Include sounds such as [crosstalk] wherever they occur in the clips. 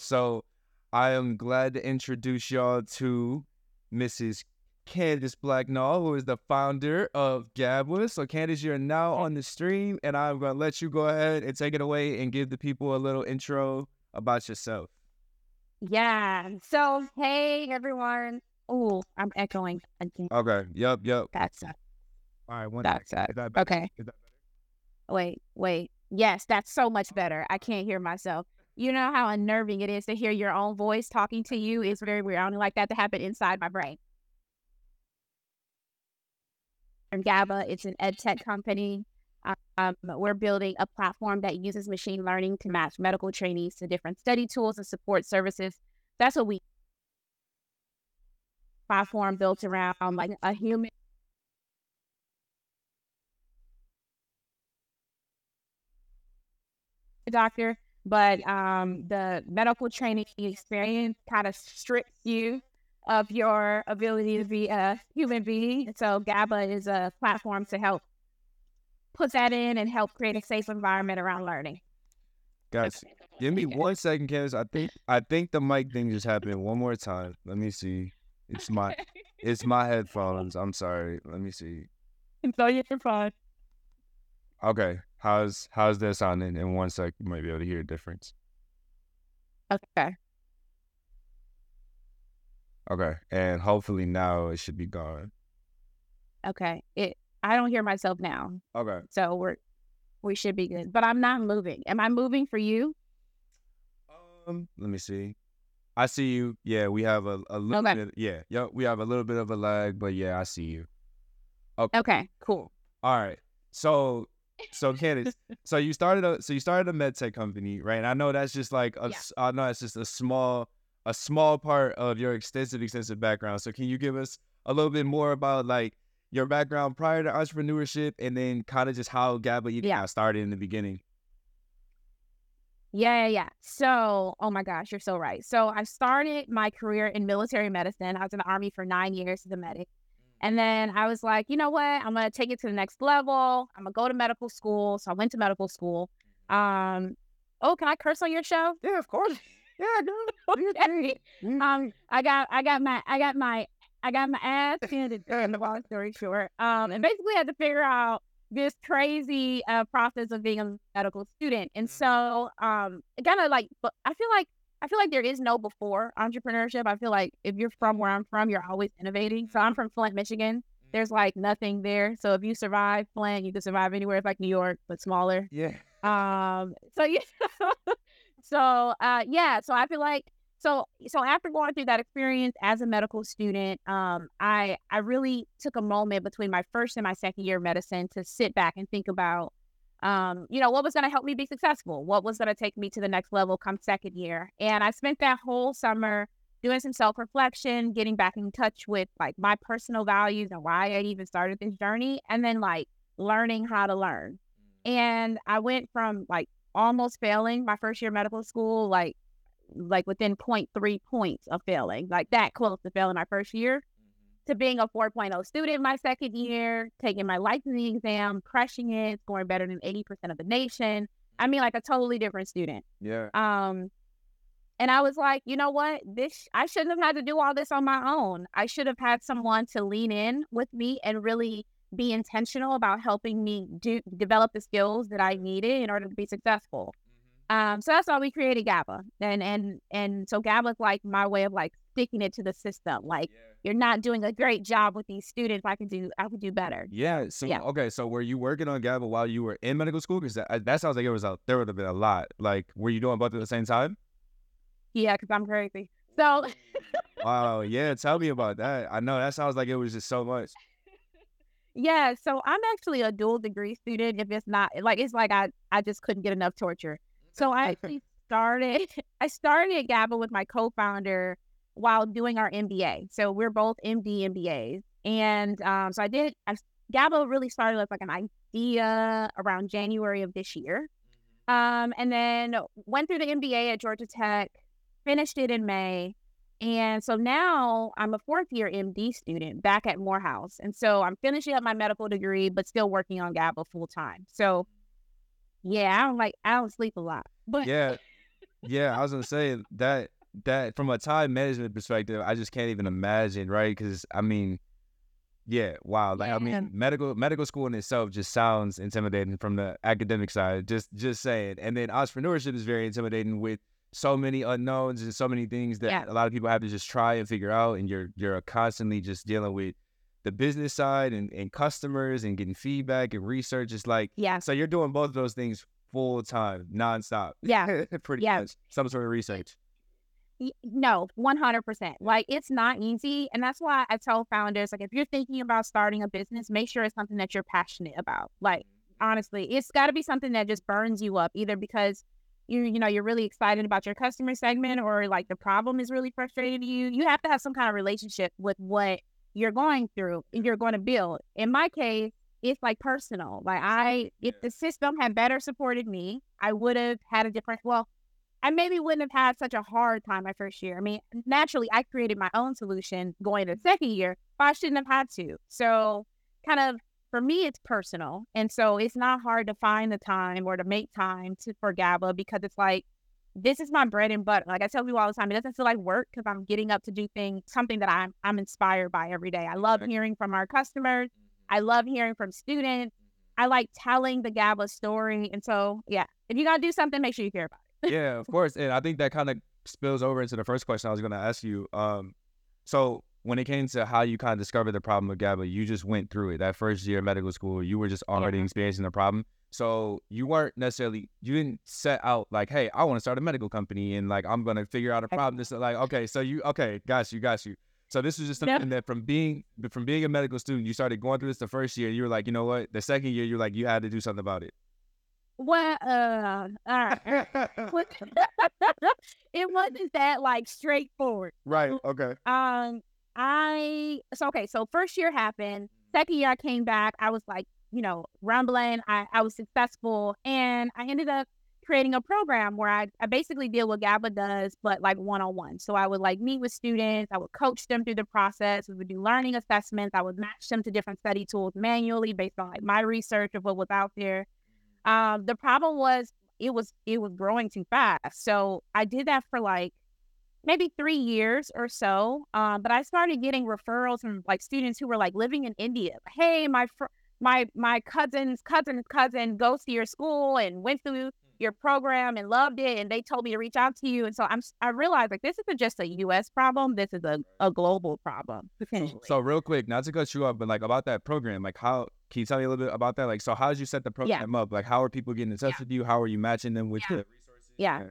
So I am glad to introduce y'all to Mrs. Candice Blacknall, who is the founder of GABA. So, Candice, you're now on the stream, and I'm going to let you go ahead and take it away and give the people a little intro about yourself. Yeah. So, hey, everyone. Oh, I'm echoing again. Okay. Yep. Yep. That's it. All right. One That's it. Is that? Okay. Wait, wait. Yes, that's so much better. I can't hear myself. You know how unnerving it is to hear your own voice talking to you? It's very weird. I don't like that to happen inside my brain. From GABA, it's an ed tech company. Um, we're building a platform that uses machine learning to match medical trainees to different study tools and support services. That's what we platform built around like a human doctor, but um, the medical training experience kind of strips you of your ability to be a human being. So GABA is a platform to help put that in and help create a safe environment around learning. Guys, give me one second, Candice. I think I think the mic thing just happened one more time. Let me see. It's my it's my headphones. I'm sorry. Let me see. so you're fine. Okay. How's how's that sounding? In one sec, you might be able to hear a difference. Okay. Okay. And hopefully now it should be gone. Okay. It. I don't hear myself now, Okay. so we're we should be good. But I'm not moving. Am I moving for you? Um, let me see. I see you. Yeah, we have a, a little Okay. bit. Yeah, yep. We have a little bit of a lag, but yeah, I see you. Okay. Okay. Cool. All right. So, so Candice, so you started a so you started a med tech company, right? And I know that's just like a, Yeah. I know it's just a small a small part of your extensive extensive background. So can you give us a little bit more about like your background prior to entrepreneurship, and then kind of just how GABA even Yeah. started in the beginning? Yeah, yeah, yeah. So, oh my gosh, you're so right. So, I started my career in military medicine. I was in the army for nine years as a medic. And then I was like, you know what? I'm going to take it to the next level. I'm going to go to medical school. So, I went to medical school. Um, oh, can I curse on your show? Yeah, of course. Yeah, [laughs] Okay. Um, I got, I got my, I got my, I got my ass [laughs] handed. And the long story short, um, and basically had to figure out this crazy uh, process of being a medical student. And so, um, it kind of like, I feel like, I feel like there is no before entrepreneurship. I feel like if you're from where I'm from, you're always innovating. So I'm from Flint, Michigan. There's like nothing there. So if you survive Flint, you can survive anywhere. It's like New York, but smaller. Yeah. Um. So yeah. [laughs] so uh. Yeah. So I feel like so so after going through that experience as a medical student, um, I I really took a moment between my first and my second year of medicine to sit back and think about, um, you know, what was going to help me be successful, what was going to take me to the next level come second year, and I spent that whole summer doing some self reflection, getting back in touch with like my personal values and why I even started this journey, and then like learning how to learn. And I went from like almost failing my first year of medical school, like like within 0.3 points of failing, like that close to failing my first year, to being a 4.0 student my second year, taking my licensing exam, crushing it, scoring better than 80% of the nation. I mean, like a totally different student. Yeah. Um, and I was like, you know what? This I shouldn't have had to do all this on my own. I should have had someone to lean in with me and really be intentional about helping me do develop the skills that I needed in order to be successful. Um, so that's why we created GABA, and and and so GABA is like my way of like sticking it to the system. Like you're not doing a great job with these students. I can do I can do better. Yeah. So Yeah. okay. So were you working on GABA while you were in medical school? Because that, uh, that sounds like it was a there would have been a lot. Like, were you doing both at the same time? Yeah, because I'm crazy. So [laughs] Wow. Yeah. Tell me about that. I know that sounds like it was just so much. Yeah, so I'm actually a dual degree student. If it's not like it's like I I just couldn't get enough torture. Mm. So I [laughs] actually started [laughs] I started GABA with my co-founder while doing our MBA. So we're both MD MBAs, and um, so I did. I, GABA really started with like an idea around January of this year, um, and then went through the MBA at Georgia Tech, finished it in May, and so now I'm a fourth year MD student back at Morehouse. And so I'm finishing up my medical degree, but still working on GABA full time. So yeah, I don't like, I don't sleep a lot. But Yeah. yeah, I was gonna say that that from a time management perspective, I just can't even imagine, right? Because I mean, yeah, wow. Like I mean, medical medical school in itself just sounds intimidating from the academic side. Just just saying, and then entrepreneurship is very intimidating with so many unknowns and so many things that Yeah. a lot of people have to just try and figure out, and you're you're constantly just dealing with the business side and, and customers and getting feedback and research. It's like Yeah. so you're doing both of those things full time, nonstop. Yeah. [laughs] pretty Yeah. much some sort of research. No, 100%. Like it's not easy. And that's why I tell founders like, if you're thinking about starting a business, make sure it's something that you're passionate about. Like, honestly, it's got to be something that just burns you up either because you, you know, you're really excited about your customer segment or like the problem is really frustrating to you. You have to have some kind of relationship with what you're going through, and you're going to build. In my case, it's like personal. Like, I, if the system had better supported me, I would have had a different, well, I maybe wouldn't have had such a hard time my first year. I mean, naturally, I created my own solution going to the second year, but I shouldn't have had to. So, kind of for me, it's personal, and so it's not hard to find the time or to make time to for GABA because it's like this is my bread and butter. Like I tell people all the time, it doesn't feel like work because I'm getting up to do things, something that I'm I'm inspired by every day. I love hearing from our customers. Mm-hmm. I love hearing from students. Mm-hmm. I like telling the GABA story, and so yeah, if you gotta do something, make sure you care about it. Yeah, of course. And I think that kind of spills over into the first question I was going to ask you. Um, so when it came to how you kind of discovered the problem with GABA, you just went through it. That first year of medical school, you were just already Yeah. experiencing the problem. So you weren't necessarily you didn't set out like, hey, I want to start a medical company and like I'm gonna figure out a problem. This like okay, so you okay, got you, got you. So this was just something that from being from being a medical student, you started going through this the first year. You were like, you know what? The second year, you're like, you had to do something about it. Well, uh, all right. [laughs] [laughs] It wasn't that like straightforward. right. Okay. Um, I so okay. So first year happened. Second year I came back. I was like, you know, rumbling. I I was successful, and I ended up creating a program where I I basically did what GABA does, but like one on one. So I would like meet with students. I would coach them through the process. We would do learning assessments. I would match them to different study tools manually based on like my research of what was out there. Um, the problem was it was it was growing too fast. So I did that for like maybe three years or so. Um, but I started getting referrals from like students who were like living in India. Hey, my fr- my my cousin's cousin's cousin goes to your school and went through your program and loved it, and they told me to reach out to you. And so I'm I realized like this isn't just a U.S. problem. This is a, a global problem potentially. So real quick, not to cut you up, but like about that program, like how can you tell me a little bit about that? Like, so how did you set the program up? Like, how are people getting in touch with you? How are you matching them with Yeah. the resources? Yeah.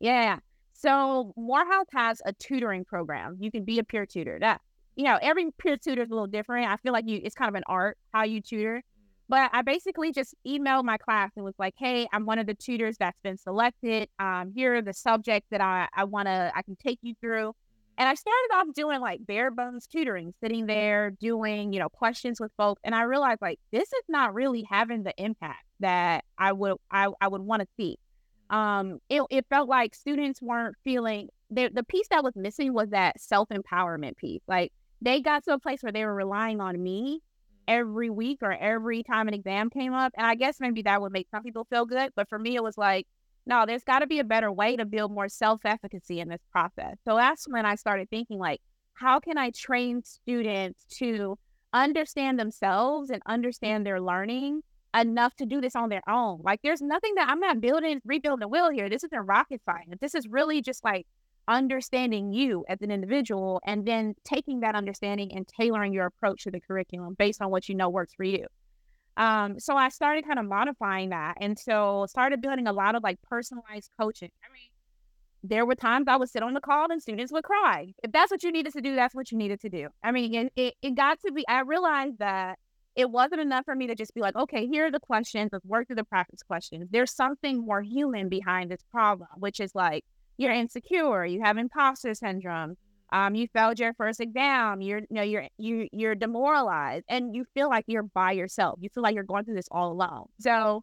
Yeah. So Morehouse has a tutoring program. You can be a peer tutor. That you know, every peer tutor is a little different. I feel like you it's kind of an art how you tutor. But I basically just emailed my class and was like, "Hey, I'm one of the tutors that's been selected. Um, here are the subjects that I I want to I can take you through." And I started off doing like bare bones tutoring, sitting mm-hmm. there doing you know questions with folks, and I realized like this is not really having the impact that I would I I would want to see mm-hmm. um it, it felt like students weren't feeling the the piece that was missing was that self-empowerment piece like they got to a place where they were relying on me mm-hmm. every week or every time an exam came up and i guess maybe that would make some people feel good but for me it was like no there's got to be a better way to build more self-efficacy in this process so that's when i started thinking like how can i train students to understand themselves and mm. understand their learning enough to do this on their own. Like there's nothing that I'm not building, rebuilding the wheel here. This isn't rocket science. This is really just like understanding you as an individual and then taking that understanding and tailoring your approach to the curriculum based on what you know works for you. Um, so I started kind of modifying that. And so started building a lot of like personalized coaching. I mean, there were times I would sit on the call and students would cry. If that's what you needed to do, that's what you needed to do. I mean, it, it, it got to be, I realized that it wasn't enough for me to just be like, okay, here are the questions. Let's work through the practice questions. There's something more human behind this problem, which is like you're insecure, you have imposter syndrome, um, you failed your first exam, you're you know, you're you you're demoralized, and you feel like you're by yourself. You feel like you're going through this all alone. So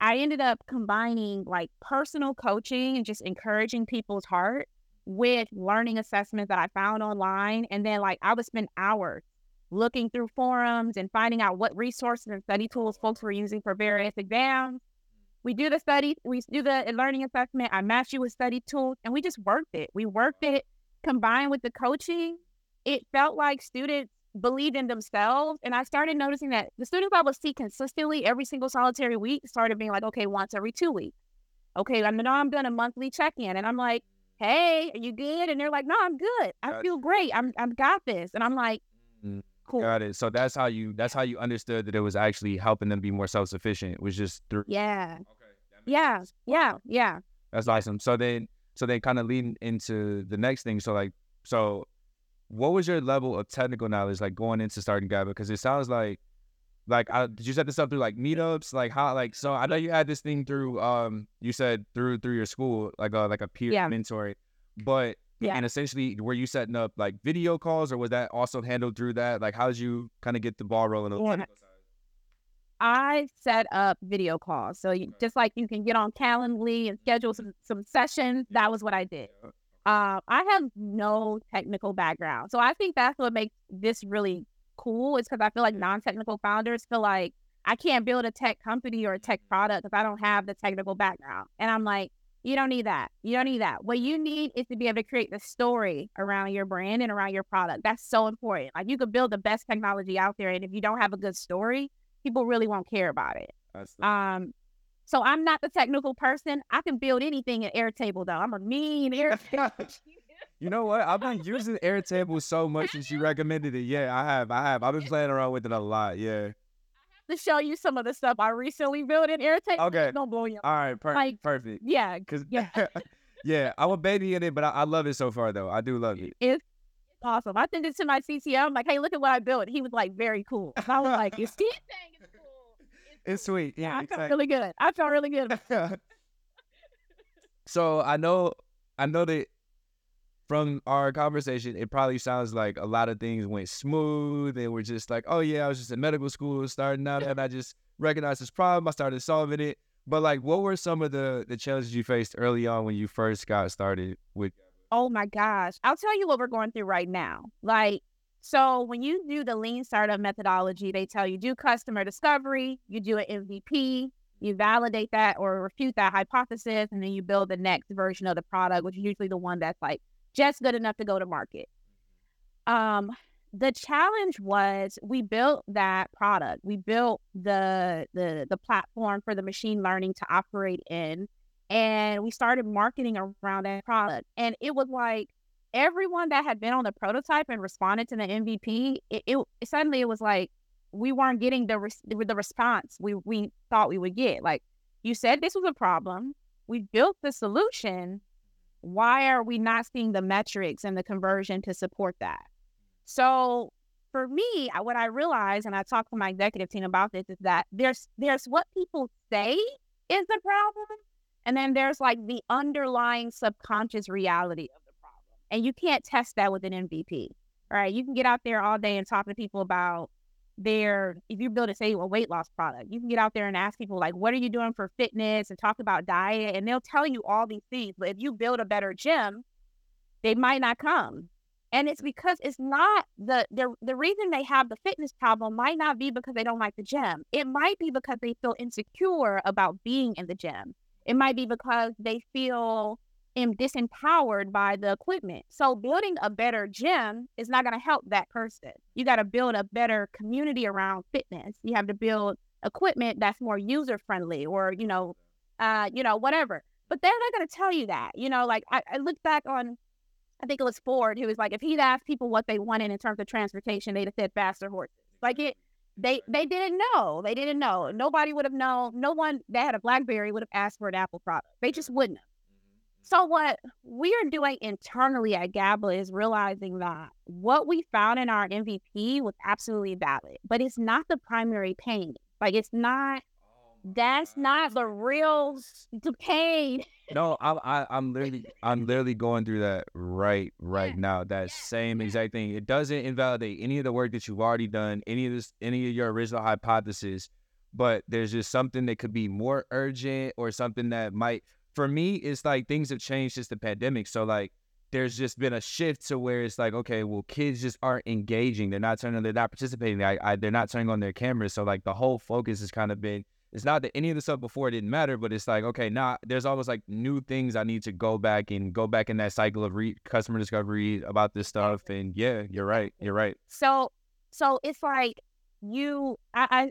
I ended up combining like personal coaching and just encouraging people's heart with learning assessments that I found online. And then like I would spend hours looking through forums and finding out what resources and study tools folks were using for various exams. we do the study, we do the learning assessment. I match you with study tools, and we just worked it. We worked it combined with the coaching. It felt like students believed in themselves. And I started noticing that the students I would see consistently every single solitary week started being like, okay, once every two weeks. Okay, I know I'm doing a monthly check in. And I'm like, hey, are you good? And they're like, no, I'm good. I feel great. I'm I've got this. And I'm like, Mm, cool. Got it. So that's how you that's how you understood that it was actually helping them be more self sufficient. It was just through. Yeah. Okay. Yeah. Yeah. Yeah. That's awesome. So then, so then, kind of leading into the next thing. So like, so what was your level of technical knowledge like going into starting GABA? Because it sounds like, like, I, did you set this up through like meetups? Like how, like, so I know you had this thing through, um, you said through through your school, like a like a peer Yeah. mentoring, but Yeah. and essentially, were you setting up like video calls, or was that also handled through that? Like, how did you kind of get the ball rolling? Yeah. I set up video calls. So you, just like you can get on Calendly and schedule some, some sessions, that was what I did. Uh, I have no technical background. So I think that's what makes this really cool is because I feel like non-technical founders feel like I can't build a tech company or a tech product if I don't have the technical background. And I'm like, you don't need that. You don't need that. What you need is to be able to create the story around your brand and around your product. That's so important. Like you could build the best technology out there. And if you don't have a good story, people really won't care about it. Um, so I'm not the technical person. I can build anything in Airtable though. I'm a mean Airtable. [laughs] You know what? I've been using Airtable so much since you recommended it. Yeah, I have. I have. I've been playing around with it a lot. Yeah. to show you some of the stuff I recently built in Airtable. Okay. Don't blow you. All right. Per- Like, perfect. Yeah, Cause Yeah. [laughs] yeah, I'm a baby in it, but I, I love it so far though. I do love it. it's awesome. I sent it to my CTO. I'm like, hey, look at what I built. He was like, very cool. And I was like, you [laughs] see it saying it's cool. It's sweet. Yeah, Yeah. I felt really good. I felt really good. [laughs] so I know, I know that from our conversation, it probably sounds like a lot of things went smooth. and we're just like, oh yeah, I was just in medical school starting out, and I just recognized this problem. I started solving it. But like, what were some of the the challenges you faced early on when you first got started with? Oh my gosh. I'll tell you what we're going through right now. Like, so when you do the lean startup methodology, they tell you do customer discovery, you do an MVP, you validate that or refute that hypothesis, and then you build the next version of the product, which is usually the one that's like just good enough to go to market. Um, the challenge was we built that product. We built the the the platform for the machine learning to operate in and we started marketing around that product. And it was like everyone that had been on the prototype and responded to the MVP, it, it suddenly it was like we weren't getting the the response we we thought we would get. Like you said, this was a problem. We built the solution. Why are we not seeing the metrics and the conversion to support that? So for me, what I realized, and I talked to my executive team about this, is that there's there's what people say is the problem, and then there's like the underlying subconscious reality of the problem. And you can't test that with an MVP. right? You can get out there all day and talk to people about their, if you build a, say, a weight loss product, you can get out there and ask people, like, what are you doing for fitness and talk about diet? And they'll tell you all these things. But if you build a better gym, they might not come. And it's because it's not the, the the reason they have the fitness problem might not be because they don't like the gym. It might be because they feel insecure about being in the gym. It might be because they feel am disempowered by the equipment. So building a better gym is not going to help that person. You got to build a better community around fitness. You have to build equipment that's more user friendly or, you know, uh, you know, whatever. But they're not going to tell you that. You know, like I, I look back on I think it was Ford who was like, if he'd asked people what they wanted in terms of transportation, they'd have said faster horses. Like it they they didn't know. They didn't know. Nobody would have known. No one that had a BlackBerry would have asked for an Apple product. They just wouldn't have. Mm-hmm, so mm-hmm. what we are doing internally at GABA is realizing that what we found in our MVP was absolutely valid, but it's not the primary pain. Like it's not. That's not the real the pain. No, I'm I, I'm [laughs] literally I'm literally going through that right right Yeah, now. That yeah, same exact thing. It doesn't invalidate any of the work that you've already done, any of this, any of your original hypothesis. But there's just something that could be more urgent or something that might. For me, it's like things have changed since the pandemic. So like, there's just been a shift to where it's like, okay, well, kids just aren't engaging. They're not turning. They're not participating. I, I, they're not turning on their cameras. So like, the whole focus has kind of been it's not that any of the stuff before didn't matter, but it's like okay, now there's almost like new things I need to go back and go back in that cycle of re- customer discovery about this stuff. And yeah, you're right. You're right. So so it's like you I, I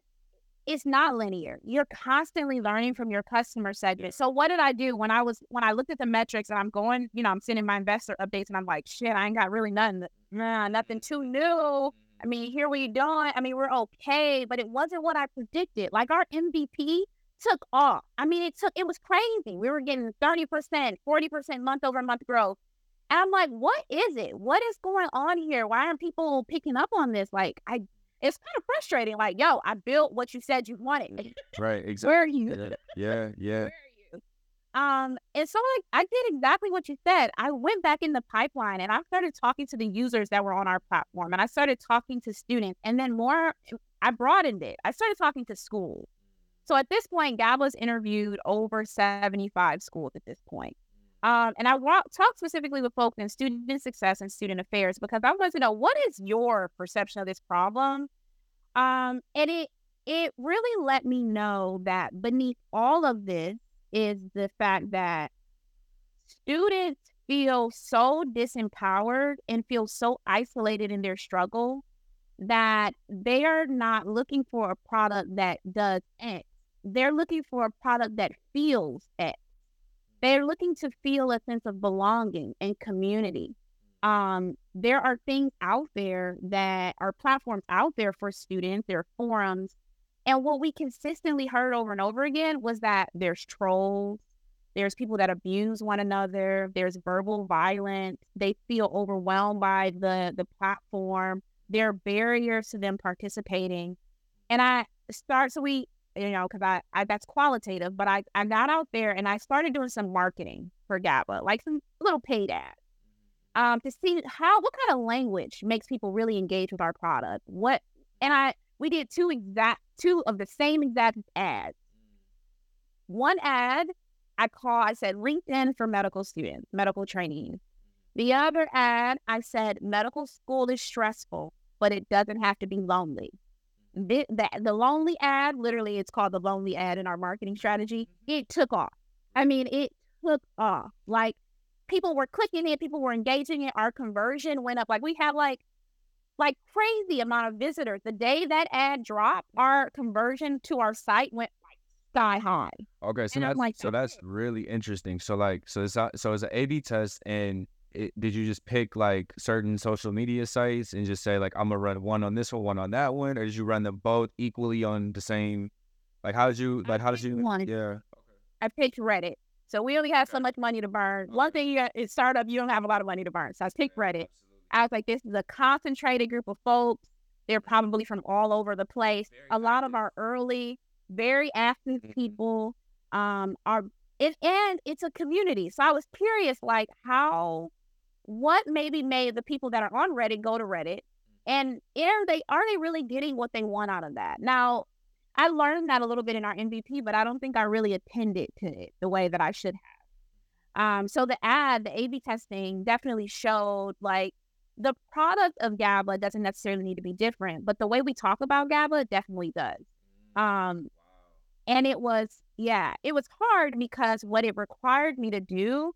it's not linear. You're constantly learning from your customer segment. So what did I do when I was when I looked at the metrics and I'm going, you know, I'm sending my investor updates and I'm like, shit, I ain't got really nothing, nah, nothing too new. I mean, here we doing. I mean, we're okay, but it wasn't what I predicted. Like our MVP took off. I mean, it took it was crazy. We were getting 30%, 40% month over month growth. And I'm like, what is it? What is going on here? Why aren't people picking up on this? Like, I it's kind of frustrating. Like, yo, I built what you said you wanted. Right. [laughs] Exactly. Where are you? Yeah. Yeah. [laughs] Um, and so like I did exactly what you said. I went back in the pipeline and I started talking to the users that were on our platform and I started talking to students and then more I broadened it. I started talking to schools. So at this point, GABA's interviewed over 75 schools at this point. Um, and I wa- talked specifically with folks in student success and student affairs because I wanted to know what is your perception of this problem. Um, and it it really let me know that beneath all of this is the fact that students feel so disempowered and feel so isolated in their struggle that they are not looking for a product that does X. They're looking for a product that feels X. They're looking to feel a sense of belonging and community. Um, there are things out there that are platforms out there for students, there are forums. And what we consistently heard over and over again was that there's trolls, there's people that abuse one another, there's verbal violence, they feel overwhelmed by the the platform, there are barriers to them participating. And I start so we you know, because I, I that's qualitative, but I, I got out there and I started doing some marketing for GABA, like some little paid ads, um, to see how what kind of language makes people really engage with our product. What and I we did two exact two of the same exact ads. One ad I call I said LinkedIn for medical students, medical trainees. The other ad I said medical school is stressful, but it doesn't have to be lonely the, the, the lonely ad, literally, it's called the lonely ad in our marketing strategy. Mm-hmm. It took off. I mean, it took off. Like people were clicking it, people were engaging it. Our conversion went up. Like we had like like crazy amount of visitors. The day that ad dropped, our conversion to our site went like sky high. Okay, so And that's like, so that's really interesting. So like, so it's a- so it's an A/B test, and it, did you just pick like certain social media sites and just say like I'm gonna run one on this one, one on that one, or did you run them both equally on the same? Like, how did you I like? How did you? one. Yeah. I picked Reddit. So we only have so much money to burn. One thing you got is startup, you don't have a lot of money to burn. So I picked Reddit. I was like, this is a concentrated group of folks. They're probably from all over the place. a lot of our early, very active Mhm. people um, are, it, and it's a community. So I was curious, like, how, what maybe made the people that are on Reddit go to Reddit, and are they are they really getting what they want out of that? Now, I learned that a little bit in our MVP, but I don't think I really attended to it the way that I should have. Um, so the ad, the A/B testing, definitely showed like the product of GABA doesn't necessarily need to be different, but the way we talk about GABA definitely does. Um, and it was, yeah, it was hard because what it required me to do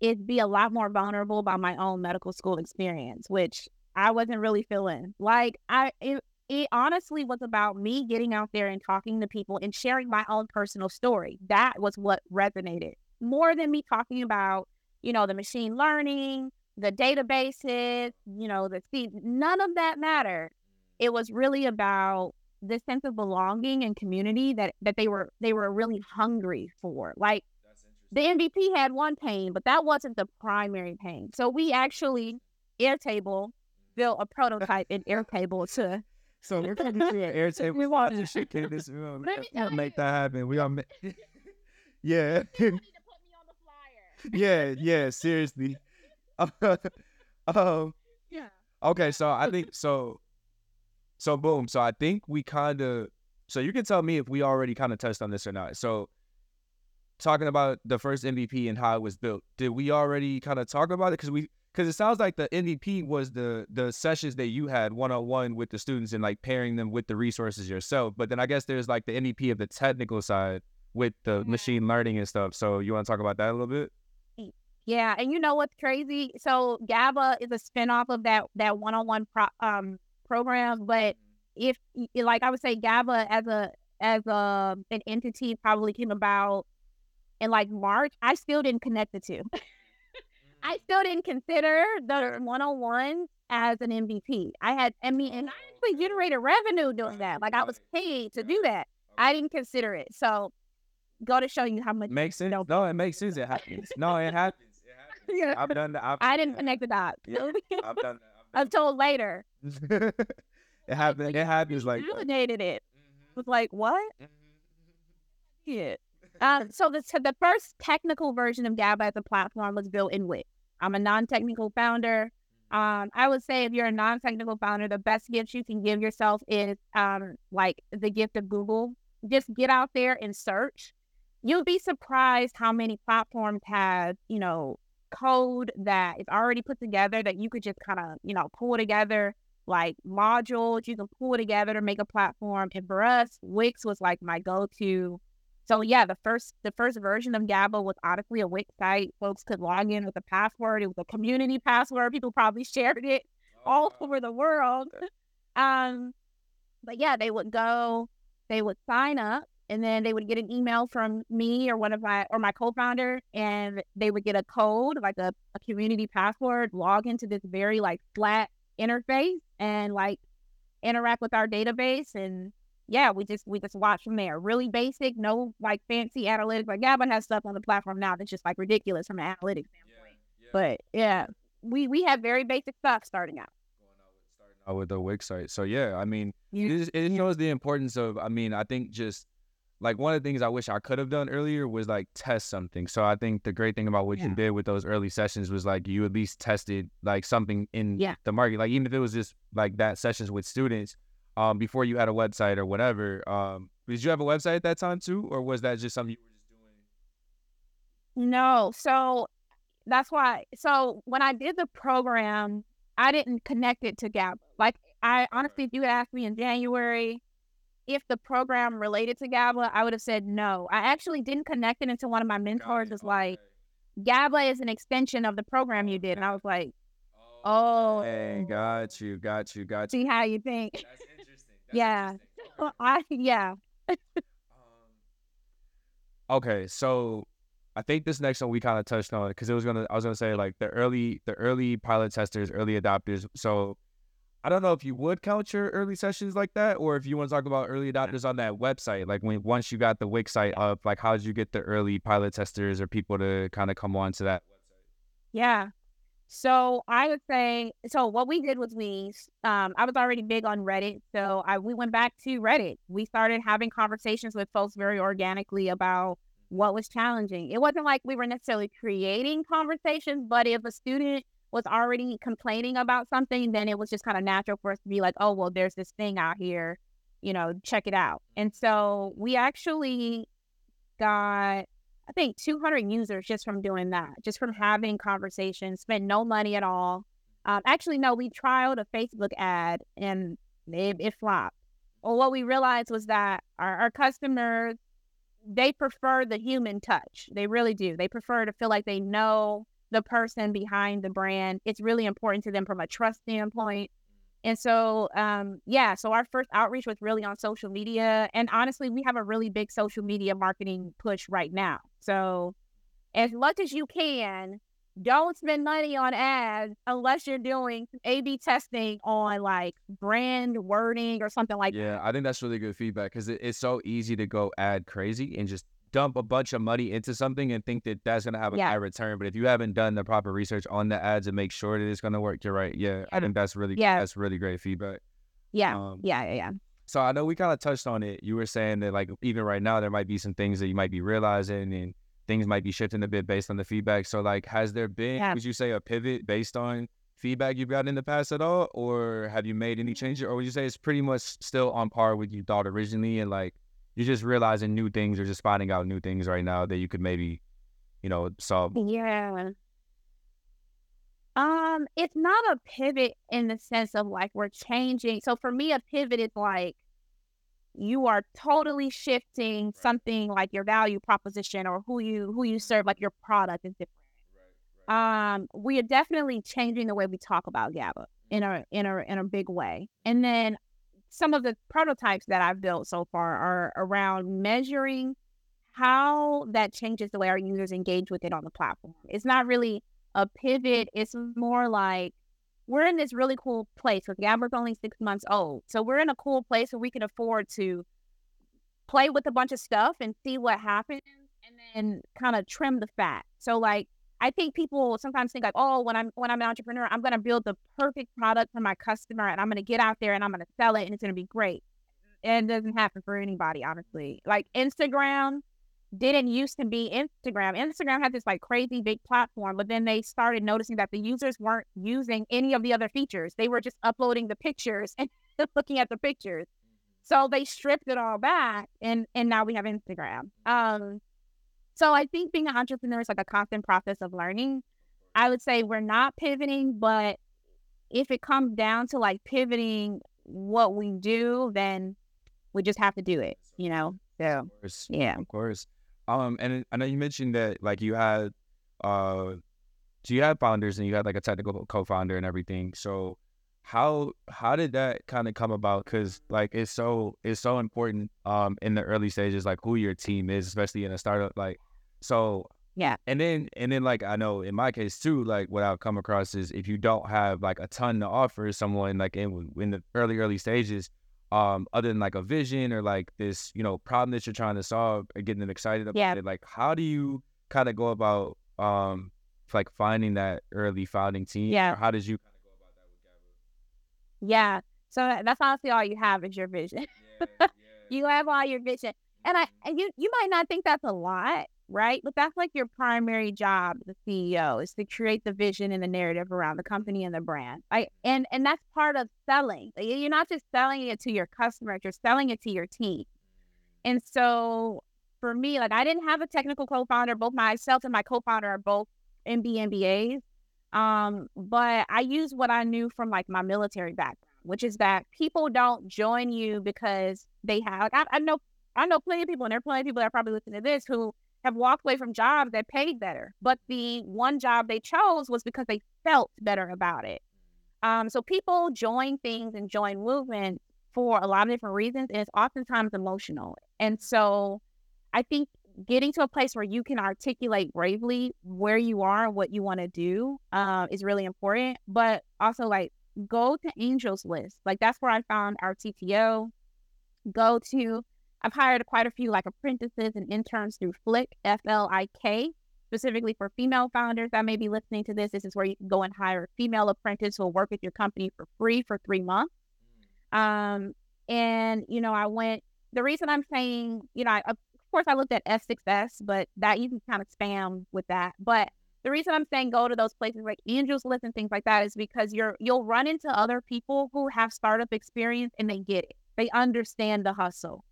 is be a lot more vulnerable about my own medical school experience, which I wasn't really feeling. Like I, it, it honestly was about me getting out there and talking to people and sharing my own personal story. That was what resonated more than me talking about, you know, the machine learning, the databases, you know, the see, none of that mattered. It was really about the sense of belonging and community that that they were they were really hungry for. Like the MVP had one pain, but that wasn't the primary pain. So we actually Airtable built a prototype in Airtable to [laughs] So we're gonna do an Airtable. We want [laughs] this shit. Can this? We're gonna, Let me we'll tell make that happen. We gonna make. [laughs] yeah. to put me on the flyer. yeah. Yeah. Seriously. Um. [laughs] Yeah. Okay, so I think so. So boom. So I think we kind of. So you can tell me if we already kind of touched on this or not. So talking about the first MVP and how it was built, did we already kind of talk about it? Because we, because it sounds like the MVP was the the sessions that you had one on one with the students and like pairing them with the resources yourself. But then I guess there's like the MVP of the technical side with the Yeah. machine learning and stuff. So you want to talk about that a little bit? Yeah, and you know what's crazy? So GABA is a spinoff of that that one-on-one pro- um program, but if like I would say GABA as a as a an entity probably came about in like March, I still didn't connect the two. [laughs] I still didn't consider the one-on-one as an MVP. I had I mean and I actually generated revenue doing that. Like I was paid to do that. I didn't consider it. So go to show you how much Makes sense. No. No, it makes sense. It happens. No, it happens. [laughs] Yeah. [laughs] I've done that. I've, I didn't connect the dots. Yeah, I've done that. I'm told later. [laughs] it happens. It happens like validated it. Mhm, Was like, what? mhm. Yeah. Um, so the the first technical version of GABA as a platform was built in Wix. I'm a non-technical founder. Um, I would say if you're a non-technical founder, the best gift you can give yourself is um like the gift of Google. Just get out there and search. You'll be surprised how many platforms have, you know, code that is already put together that you could just kind of, you know, pull together like modules you can pull together to make a platform. And for us, Wix was like my go-to. So yeah, the first the first version of GABA was honestly a Wix site. Folks could log in with a password. It was a community password. People probably [laughs] shared it all over the world. Um, but yeah, they would go, they would sign up, and then they would get an email from me or one of my or my co-founder, and they would get a code, like a, a community password, log into this very like flat interface and like interact with our database and yeah, we just we just watch from there. Really basic, no like fancy analytics. Like GABA has stuff on the platform now that's just like ridiculous from an analytics standpoint. But yeah, we we have very basic stuff starting out. out with the Wix site. So yeah, I mean, Yeah. it, just- it shows the importance of. I mean, I think just like one of the things I wish I could have done earlier was like test something. So I think the great thing about what you did with those early sessions was like you at least tested like something in Yeah. the market. Like even if it was just like that sessions with students, um, before you had a website or whatever. Um, did you have a website at that time too, or was that just something you were just doing? No, so that's why. So when I did the program, I didn't connect it to GABA. Like I honestly, if you had asked me in January if the program related to GABA, I would have said no. I actually didn't connect it until one of my mentors was like, GABA is an extension of the program you did, and I was like, oh, Hey, got you, got you, got you. see how you think. That's interesting. [laughs] Yeah. interesting. [laughs] I yeah. Um, okay, so I think this next one we kind of touched on because it was gonna I was gonna say like the early the early pilot testers, early adopters. So I don't know if you would count your early sessions like that, or if you want to talk about early adopters on that website. Like when once you got the Wix site up, like how did you get the early pilot testers or people to kind of come on to that website? Yeah. So I would say so what we did was we um I was already big on Reddit. So I we went back to Reddit. We started having conversations with folks very organically about what was challenging. It wasn't like we were necessarily creating conversations, but if a student was already complaining about something, then it was just kind of natural for us to be like, oh well, there's this thing out here, you know, check it out. And so we actually got I think 200 users just from doing that, just from having conversations, spent no money at all. Um, actually, no, we trialed a Facebook ad and it, it flopped. Well, what we realized was that our, our customers, they prefer the human touch. They really do. They prefer to feel like they know the person behind the brand. It's really important to them from a trust standpoint. And so, um, yeah, so our first outreach was really on social media. And honestly, we have a really big social media marketing push right now. So, as much as you can, don't spend money on ads unless you're doing A B testing on like brand wording or something like Yeah, I think that's really good feedback because it, it's so easy to go ad crazy and just dump a bunch of money into something and think that that's gonna have a Yeah. high return. But if you haven't done the proper research on the ads and make sure that it's gonna work, you're right. Yeah, I think that's really Yeah. that's really great feedback. Yeah. Um, Yeah. Yeah. Yeah. So I know we kind of touched on it. You were saying that like even right now there might be some things that you might be realizing and things might be shifting a bit based on the feedback. So like has there been Yeah. would you say a pivot based on feedback you've gotten in the past at all? Or have you made any changes? Or would you say it's pretty much still on par with you thought originally and like you're just realizing new things or just finding out new things right now that you could maybe, you know, solve? Yeah. Um, it's not a pivot in the sense of like we're changing. So for me, a pivot is like you are totally shifting something like your value proposition or who you who you serve, like your product is different. Um, we are definitely changing the way we talk about GABA in a in a in a big way. And then some of the prototypes that I've built so far are around measuring how that changes the way our users engage with it on the platform. It's not really a pivot. It's more like we're in this really cool place because GABA's only six months old. So we're in a cool place where we can afford to play with a bunch of stuff and see what happens and then kind of trim the fat. So like I think people sometimes think like, oh, when I'm when I'm an entrepreneur, I'm gonna build the perfect product for my customer and I'm gonna get out there and I'm gonna sell it and it's gonna be great. And it doesn't happen for anybody, honestly. Like Instagram didn't used to be Instagram. Instagram had this like crazy big platform, but then they started noticing that the users weren't using any of the other features. They were just uploading the pictures and [laughs] looking at the pictures. So they stripped it all back and and now we have Instagram. Um so I think being an entrepreneur is like a constant process of learning. I would say we're not pivoting, but if it comes down to like pivoting what we do, then we just have to do it, you know? So, Of course. yeah. Of course. Um, and I know you mentioned that like you had, uh, so you had founders and you had like a technical co-founder and everything. So how how did that kind of come about? Because like it's so it's so important um in the early stages, like who your team is, especially in a startup. Like so Yeah. and then and then like I know in my case too, like what I've come across is if you don't have like a ton to offer someone like in in the early early stages, um, other than like a vision or like this you know problem that you're trying to solve and getting them excited about Yeah. it, like how do you kind of go about um like finding that early founding team? Yeah. Or how did you kind of go about that with Yeah. So that's honestly all you have is your vision. GABA? [laughs] you have all your vision. And I and you you might not think that's a lot, right? But that's like your primary job, the CEO, is to create the vision and the narrative around the company and the brand. Like and and that's part of selling. You're not just selling it to your customers, you're selling it to your team. And so for me, like I didn't have a technical co-founder. Both myself and my co-founder are both MB MBAs. Um, but I use what I knew from like my military background, which is that people don't join you because they have. Like, I, I know, I know plenty of people, and there are plenty of people that are probably listening to this who have walked away from jobs that paid better, but the one job they chose was because they felt better about it. Um, so people join things and join movements for a lot of different reasons, and it's oftentimes emotional. And so, I think getting to a place where you can articulate bravely where you are and what you want to do uh, is really important. But also, like, go to Angels List. Like, that's where I found our CTO. Go to, I've hired quite a few like apprentices and interns through Flik, F L I K, specifically for female founders that may be listening to this. This is where you can go and hire a female apprentice who will work with your company for free for three months. Um, and you know, I went. The reason I'm saying, you know, I, of course, I looked at F6S, but that you can kind of spam with that. But the reason I'm saying go to those places like Angels List and things like that is because you're you'll run into other people who have startup experience and they get it. They understand the hustle.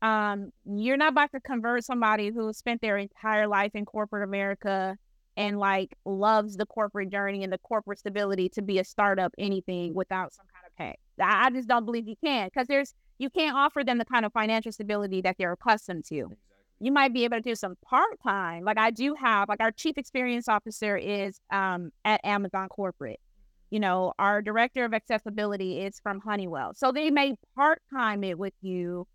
Um, you're not about to convert somebody who spent their entire life in corporate America and like loves the corporate journey and the corporate stability to be a startup anything without some kind of pay. I just don't believe you can because there's you can't offer them the kind of financial stability that they're accustomed to. You might be able to do some part time. Like I do have, like our chief experience officer is um, at Amazon corporate. You know, our director of accessibility is from Honeywell. So they may part time it with you.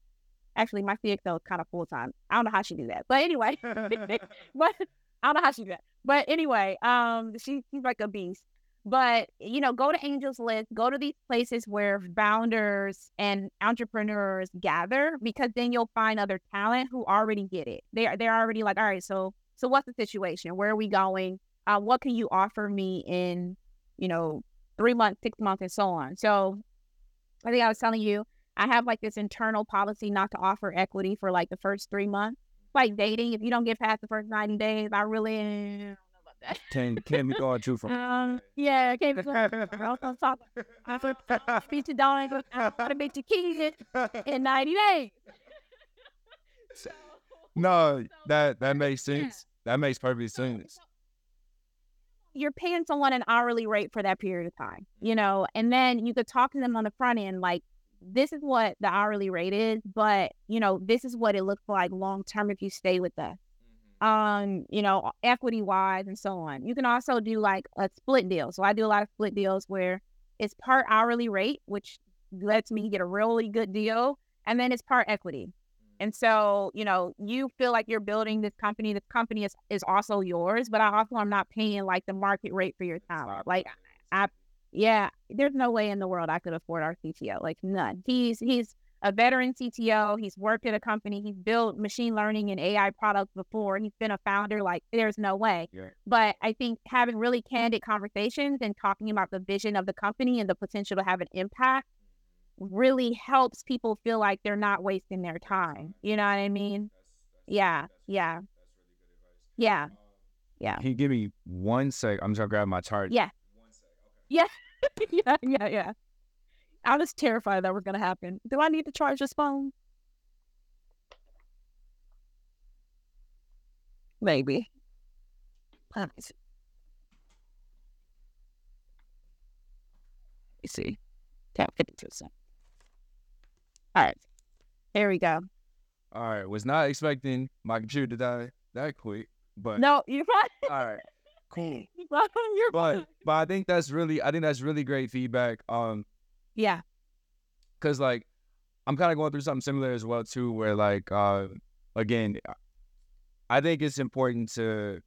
Actually, my CXO is kind of full time. I don't know how she do that, but anyway, [laughs] [laughs] but I don't know how she do that. But anyway, um, she, she's like a beast. But you know, go to Angels List, go to these places where founders and entrepreneurs gather, because then you'll find other talent who already get it. They're they're already like, all right, so so what's the situation? Where are we going? Uh, what can you offer me in, you know, three months, six months, and so on. So I think I was telling you, I have like this internal policy not to offer equity for like the first three months. Like dating, if you don't get past the first 90 days, I really eh, don't know about that. Can can be going too from Um, yeah, I can't be I was talk. I'm gonna beat your dog. I'm gonna beat your kid in 90 days. No, that that makes sense. That makes perfect sense. you're paying someone an hourly rate for that period of time, you know, and then you could talk to them on the front end like, this is what the hourly rate is, but you know, this is what it looks like long term if you stay with us. Um, you know, equity wise and so on. You can also do like a split deal. So I do a lot of split deals where it's part hourly rate, which lets me get a really good deal, and then it's part equity. And so, you know, you feel like you're building this company. This company is, is also yours, but I also am not paying like the market rate for your time. Like I yeah, there's no way in the world I could afford our CTO. Like none. He's he's a veteran CTO. He's worked at a company. He's built machine learning and AI products before. He's been a founder. Like there's no way. Yeah. But I think having really candid conversations and talking about the vision of the company and the potential to have an impact really helps people feel like they're not wasting their time. You know what I mean? Yeah, yeah, yeah, yeah, Can you give me one sec? I'm just gonna grab my chart. yeah, yeah, [laughs] yeah, yeah, yeah. I was terrified that was gonna happen. Do I need to charge this phone? Maybe. Let me see. Let me see. Tap fifty percent. All right. Here we go. All right. Was not expecting my computer to die that quick, but No, you're fine. all right. Cool. [laughs] But but I think that's really I think that's really great feedback. Um, Yeah. cause like I'm kind of going through something similar as well too, where like uh again, I think it's important to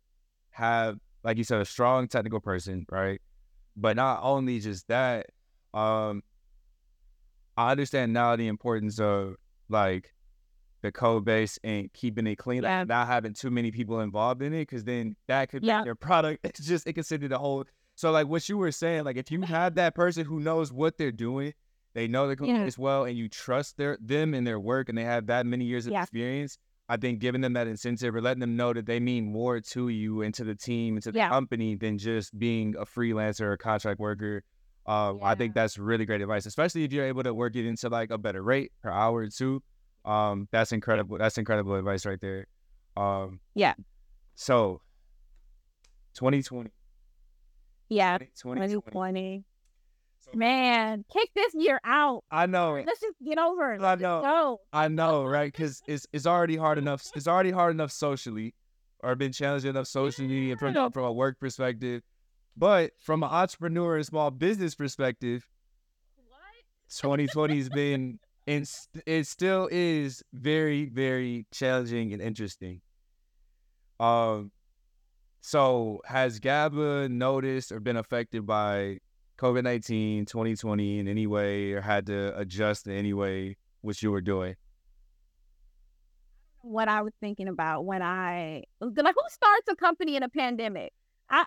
have like you said a strong technical person, right? But not only just that, um, I understand now the importance of like the code base and keeping it clean, Yeah. not having too many people involved in it, because then that could Yeah. make your product. [laughs] It's just it in the whole. So like what you were saying, like if you have that person who knows what they're doing, they know the code Yeah. base well, and you trust their them and their work, and they have that many years of Yeah. experience. I think giving them that incentive or letting them know that they mean more to you and to the team and to the Yeah. company than just being a freelancer or a contract worker. Um, I think that's really great advice, especially if you're able to work it into like a better rate per hour too. Um, that's incredible. That's incredible advice right there. Um, Yeah. So, 2020, Yeah. 2020. 2020. So- Man, kick this year out. I know. Let's just get over it. I know. go. I know, right? Because it's it's already hard enough. It's already hard enough socially, or been challenging enough socially and from from a work perspective. But from an entrepreneur and small business perspective, 2020 has been and it still is very very challenging and interesting. Um, so has GABA noticed or been affected by COVID 19, 2020 in any way, or had to adjust in any way what you were doing? What I was thinking about when I like, who starts a company in a pandemic? I,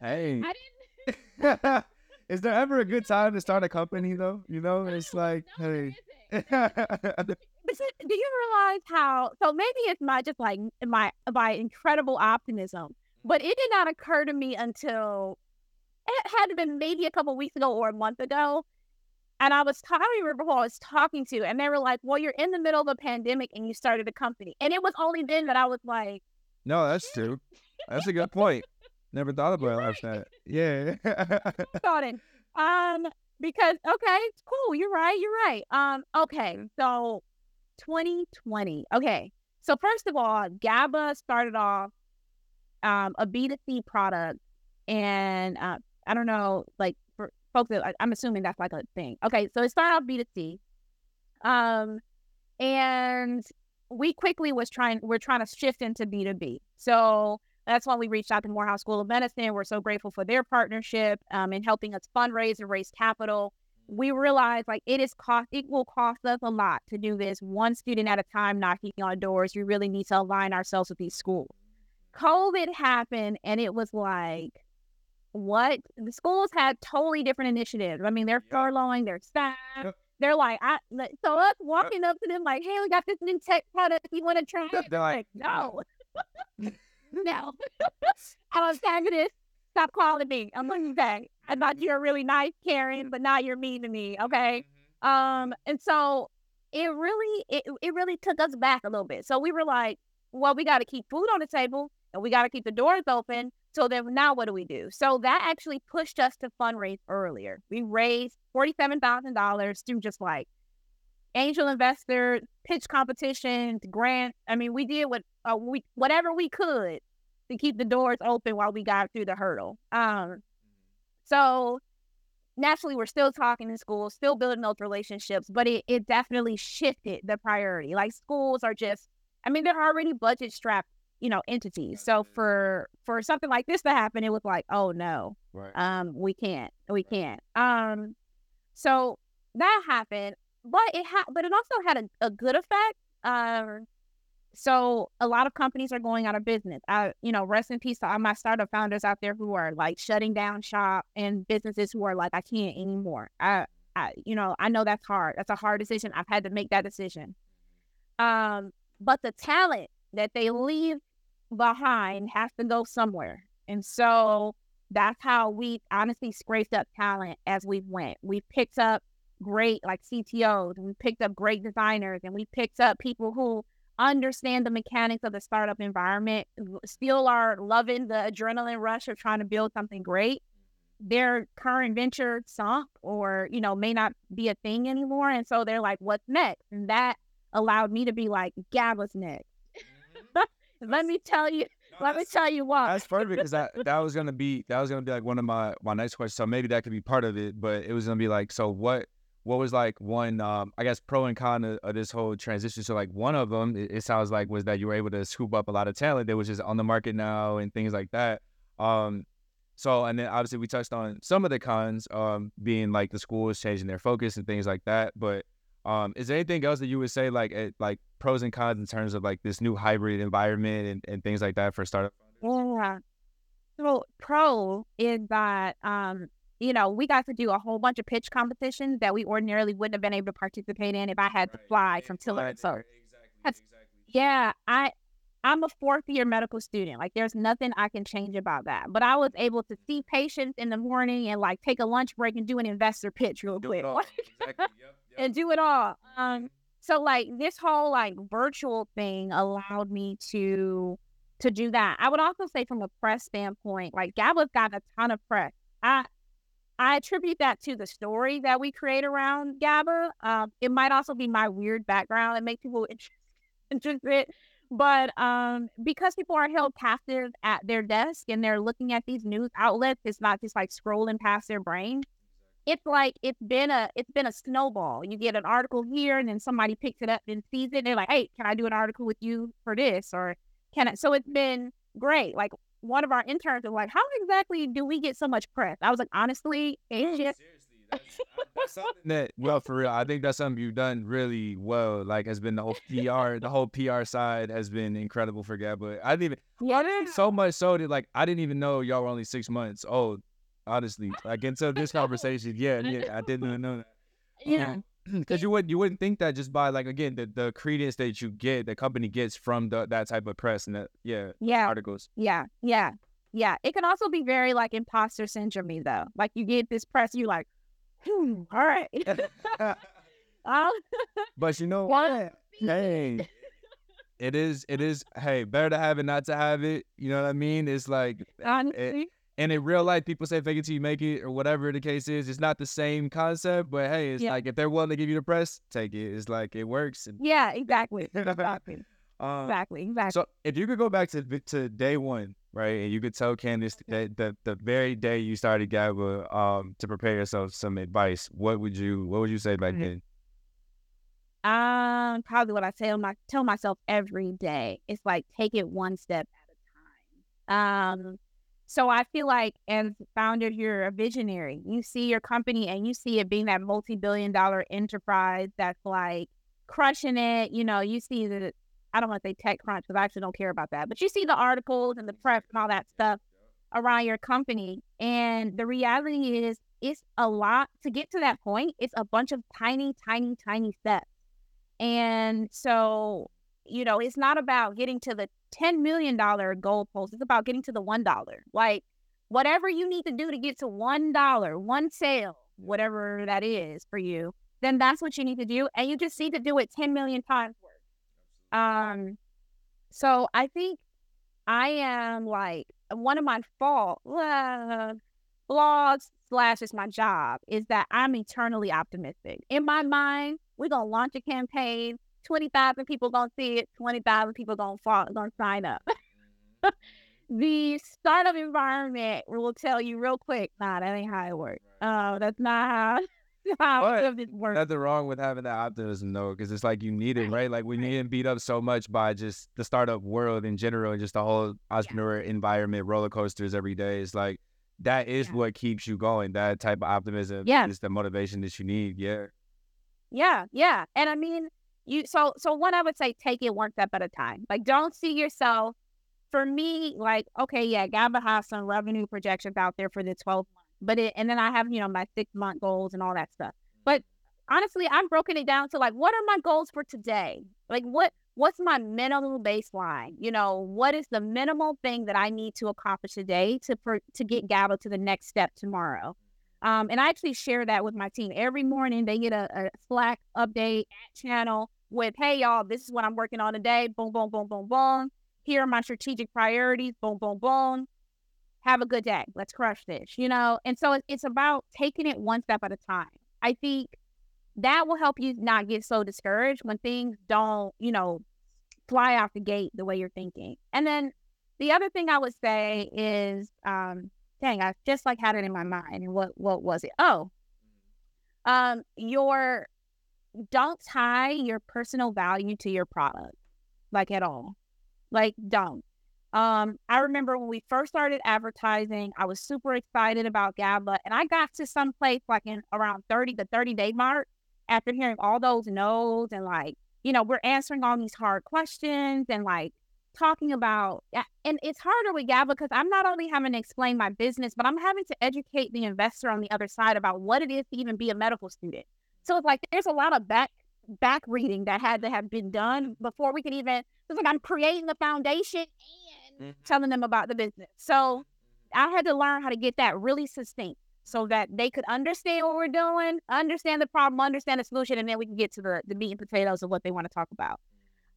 Hey, [laughs] I [laughs] is there ever a good time to start a company though? You know, it's [laughs] like, hey, [laughs] [laughs] But see, do you realize how? So maybe it's my just like my my incredible optimism, but it did not occur to me until it had been maybe a couple weeks ago or a month ago. And I was talking, I remember who I was talking to, and they were like, "Well, you're in the middle of a pandemic and you started a company," and it was only then that I was like, no, that's true. That's a good point. Never thought about it like that. Yeah. thought it." Um, because okay, it's cool. You're right. You're right. Um, okay, so 2020. Okay, so first of all, GABA started off um, a B2C product, and uh, I don't know, like for folks that I, I'm assuming that's like a thing. Okay, so it started off B2C, um, and we quickly was trying. We're trying to shift into B2B. So that's when we reached out to Morehouse School of Medicine. We're so grateful for their partnership um, in helping us fundraise and raise capital. We realized like it is cost. It will cost us a lot to do this one student at a time, knocking on doors. We really need to align ourselves with these schools. COVID happened, and it was like, what? The schools had totally different initiatives. I mean, they're Yep. furloughing their staff. Yep. They're like, I like, so us walking up to them like, hey, we got this new tech product. You want to try it? They're like, no, [laughs] no. I don't have this. Stop calling me. I'm like, okay. I thought you were really nice, Karen, but now you're mean to me. Okay. Um, and so it really, it, it really took us back a little bit. So we were like, well, we got to keep food on the table and we got to keep the doors open, So then now what do we do? So that actually pushed us to fundraise earlier. We raised $47,000 through just like angel investor, pitch competitions, grants. I mean, we did what uh, we whatever we could to keep the doors open while we got through the hurdle. Um, so naturally, we're still talking in schools, still building those relationships, but it, it definitely shifted the priority. Like schools are just, I mean, they're already budget strapped, you know, entities. So for for something like this to happen, it was like, oh no, Right. um, we can't, we can't. Um, so that happened, but it had, but it also had a, a good effect. Um, so a lot of companies are going out of business. I, you know, rest in peace to all my startup founders out there who are like shutting down shop and businesses who are like, I can't anymore. I, I, you know, I know that's hard. That's a hard decision. I've had to make that decision. Um, but the talent that they leave behind has to go somewhere, and so that's how we honestly scraped up talent as we went. We picked up great like CTOs, and we picked up great designers, and we picked up people who understand the mechanics of the startup environment, still are loving the adrenaline rush of trying to build something great. Their current venture sunk or, you know, may not be a thing anymore. And so they're like, what's next? And that allowed me to be like, GABA's next. Mm-hmm. [laughs] Let me tell you, let me tell you what. That's perfect because that that was gonna be that was gonna be like one of my my next questions. So maybe that could be part of it, but it was gonna be like, so what what was like one um I guess pro and con of, of this whole transition? So like one of them, it, it sounds like was that you were able to scoop up a lot of talent that was just on the market now and things like that. Um, so and then obviously we touched on some of the cons, um, being like the schools changing their focus and things like that. But um, is there anything else that you would say like eh, like pros and cons in terms of like this new hybrid environment and, and things like that for startup? Yeah. So pro is that um, you know, we got to do a whole bunch of pitch competitions that we ordinarily wouldn't have been able to participate in if I had to fly from Tiller. So That's- yeah, I I'm a fourth year medical student. Like there's nothing I can change about that. But I was able to see patients in the morning and like take a lunch break and do an investor pitch real quick. [laughs] and do it all. Um, so like this whole like virtual thing allowed me to to do that. I would also say from a press standpoint, like GABA's got a ton of press. I I attribute that to the story that we create around GABA. Um, it might also be my weird background that makes people interest, [laughs] interested. But um, because people are held captive at their desk and they're looking at these news outlets, it's not just like scrolling past their brain it's like it's been a it's been a snowball. You get an article here, and then somebody picks it up and sees it. And they're like, "Hey, can I do an article with you for this?" Or can I? So it's been great. Like one of our interns was like, "How exactly do we get so much press?" I was like, "Honestly, it's just Seriously, that's, that's [laughs] that well for real. I think that's something you've done really well. Like has been the whole PR, the whole PR side has been incredible for GABA. I didn't even yeah, so much so that like I didn't even know y'all were only six months old. Honestly, like until this [laughs] conversation, yeah, yeah, I didn't even know that. yeah." [clears throat] because you wouldn't you wouldn't think that just by like again the, the credence that you get the company gets from the, that type of press and that yeah Yeah, articles yeah, yeah, yeah. It can also be very like imposter syndrome though. Like you get this press, you like, "Hmm, all right. [laughs] [laughs] I'll- [laughs] but you know what hey it is it is hey better to have it not to have it you know what i mean it's like honestly, and in real life people say fake it till you make it or whatever the case is it's not the same concept but hey it's Yeah. like if they're willing to give you the press take it it's like it works and, yeah, exactly, exactly, [laughs] um, exactly, exactly. So if you could go back to to day one, right, and you could tell Candice [laughs] that the, the very day you started GABA, um, to prepare yourself some advice, what would you what would you say back Mhm. then? Um, probably what I tell my tell myself every day. It's like take it one step at a time. Um, so I feel like as founder, you're a visionary. You see your company and you see it being that multi-billion dollar enterprise that's like crushing it. You know, you see the I don't want to say TechCrunch because I actually don't care about that, but you see the articles and the press and all that stuff around your company. And the reality is it's a lot to get to that point. It's a bunch of tiny, tiny, tiny steps. And so, you know, it's not about getting to the $10 million goal post. It's about getting to the $1. Like, whatever you need to do to get to $1, one sale, whatever that is for you, then that's what you need to do. And you just need to do it 10 million times worth. Um, so I think I am like one of my fault uh, flaws slash is my job is that I'm eternally optimistic. In my mind, we're gonna launch a campaign. Twenty thousand people gonna see it. Twenty thousand people gonna fall, gonna sign up. [laughs] The startup environment will tell you real quick, nah, that ain't how it works. Oh, uh, that's not how [laughs] but nothing wrong with having that optimism though, because it's like you need it, right? Like when you get beat up so much by just the startup world in general and just the whole entrepreneur yeah. environment, roller coasters every day. It's like that is yeah. what keeps you going. That type of optimism yeah. is the motivation that you need. Yeah. Yeah, yeah. And I mean, you so so one I would say take it one step at a time. Like don't see yourself for me, like, okay, yeah, has some revenue projections out there for the 12 months but it, and then I have, you know, my six month goals and all that stuff. But honestly, I've broken it down to like, what are my goals for today? Like, what, what's my minimal baseline? You know, what is the minimal thing that I need to accomplish today to, for, to get GABA to the next step tomorrow? Um, and I actually share that with my team every morning. They get a, a Slack update channel with, hey, y'all, this is what I'm working on today. Boom, boom, boom, boom, boom. Here are my strategic priorities. Boom, boom, boom have a good day. Let's crush this, you know? And so it's about taking it one step at a time. I think that will help you not get so discouraged when things don't, you know, fly off the gate the way you're thinking. And then the other thing I would say is, um, dang, I just like had it in my mind. And what what was it? Oh, um, your don't tie your personal value to your product, like at all. Like don't. Um, I remember when we first started advertising, I was super excited about GABA, and I got to some place like in around 30 the 30 day mark after hearing all those no's and like, you know, we're answering all these hard questions and like talking about and it's harder with GABA because I'm not only having to explain my business, but I'm having to educate the investor on the other side about what it is to even be a medical student. So it's like there's a lot of back back reading that had to have been done before we could even it's like I'm creating the foundation mm-hmm. telling them about the business. So I had to learn how to get that really succinct so that they could understand what we're doing, understand the problem, understand the solution, and then we can get to the, the meat and potatoes of what they want to talk about.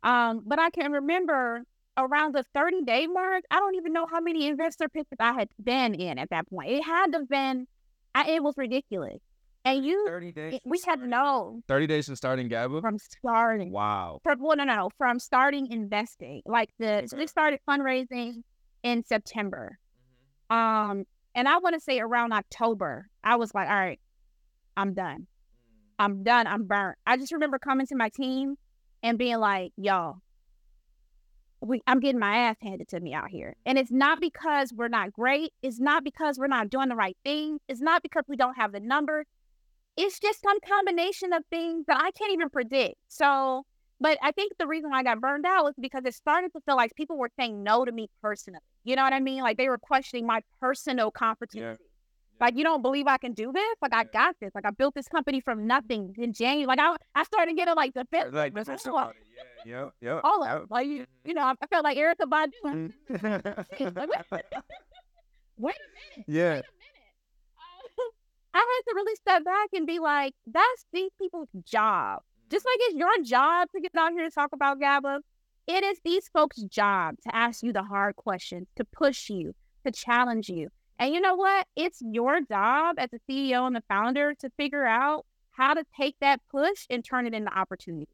Um, but I can remember around the 30 day mark, I don't even know how many investor pitches I had been in at that point. It had to have been, I, it was ridiculous. And you, 30 days. We had to know. 30 days from starting GABA? From starting. Wow. From, well, no, no, no. From starting investing. Like the, okay. so we started fundraising in September. Mm-hmm. Um, and I want to say around October, I was like, all right, I'm done. Mm. I'm done. I'm burnt. I just remember coming to my team and being like, y'all, we, I'm getting my ass handed to me out here. And it's not because we're not great. It's not because we're not doing the right thing. It's not because we don't have the number. it's just some combination of things that I can't even predict. So, but I think the reason I got burned out was because it started to feel like people were saying no to me personally. You know what I mean? Like they were questioning my personal competency. Yeah. Like you don't believe I can do this? Like I got this. Like I built this company from nothing in January. Like I, I started getting like the fifth. Like this yeah, yeah, yeah. All of like you, you know, I felt like Erykah Badu. Mm. like, [laughs] wait, wait a minute. Yeah. [laughs] Wait a minute. I had to really step back and be like, that's these people's job. Just like it's your job to get out here and talk about GABA, it is these folks' job to ask you the hard questions, to push you, to challenge you. And you know what? It's your job as a CEO and the founder to figure out how to take that push and turn it into opportunity.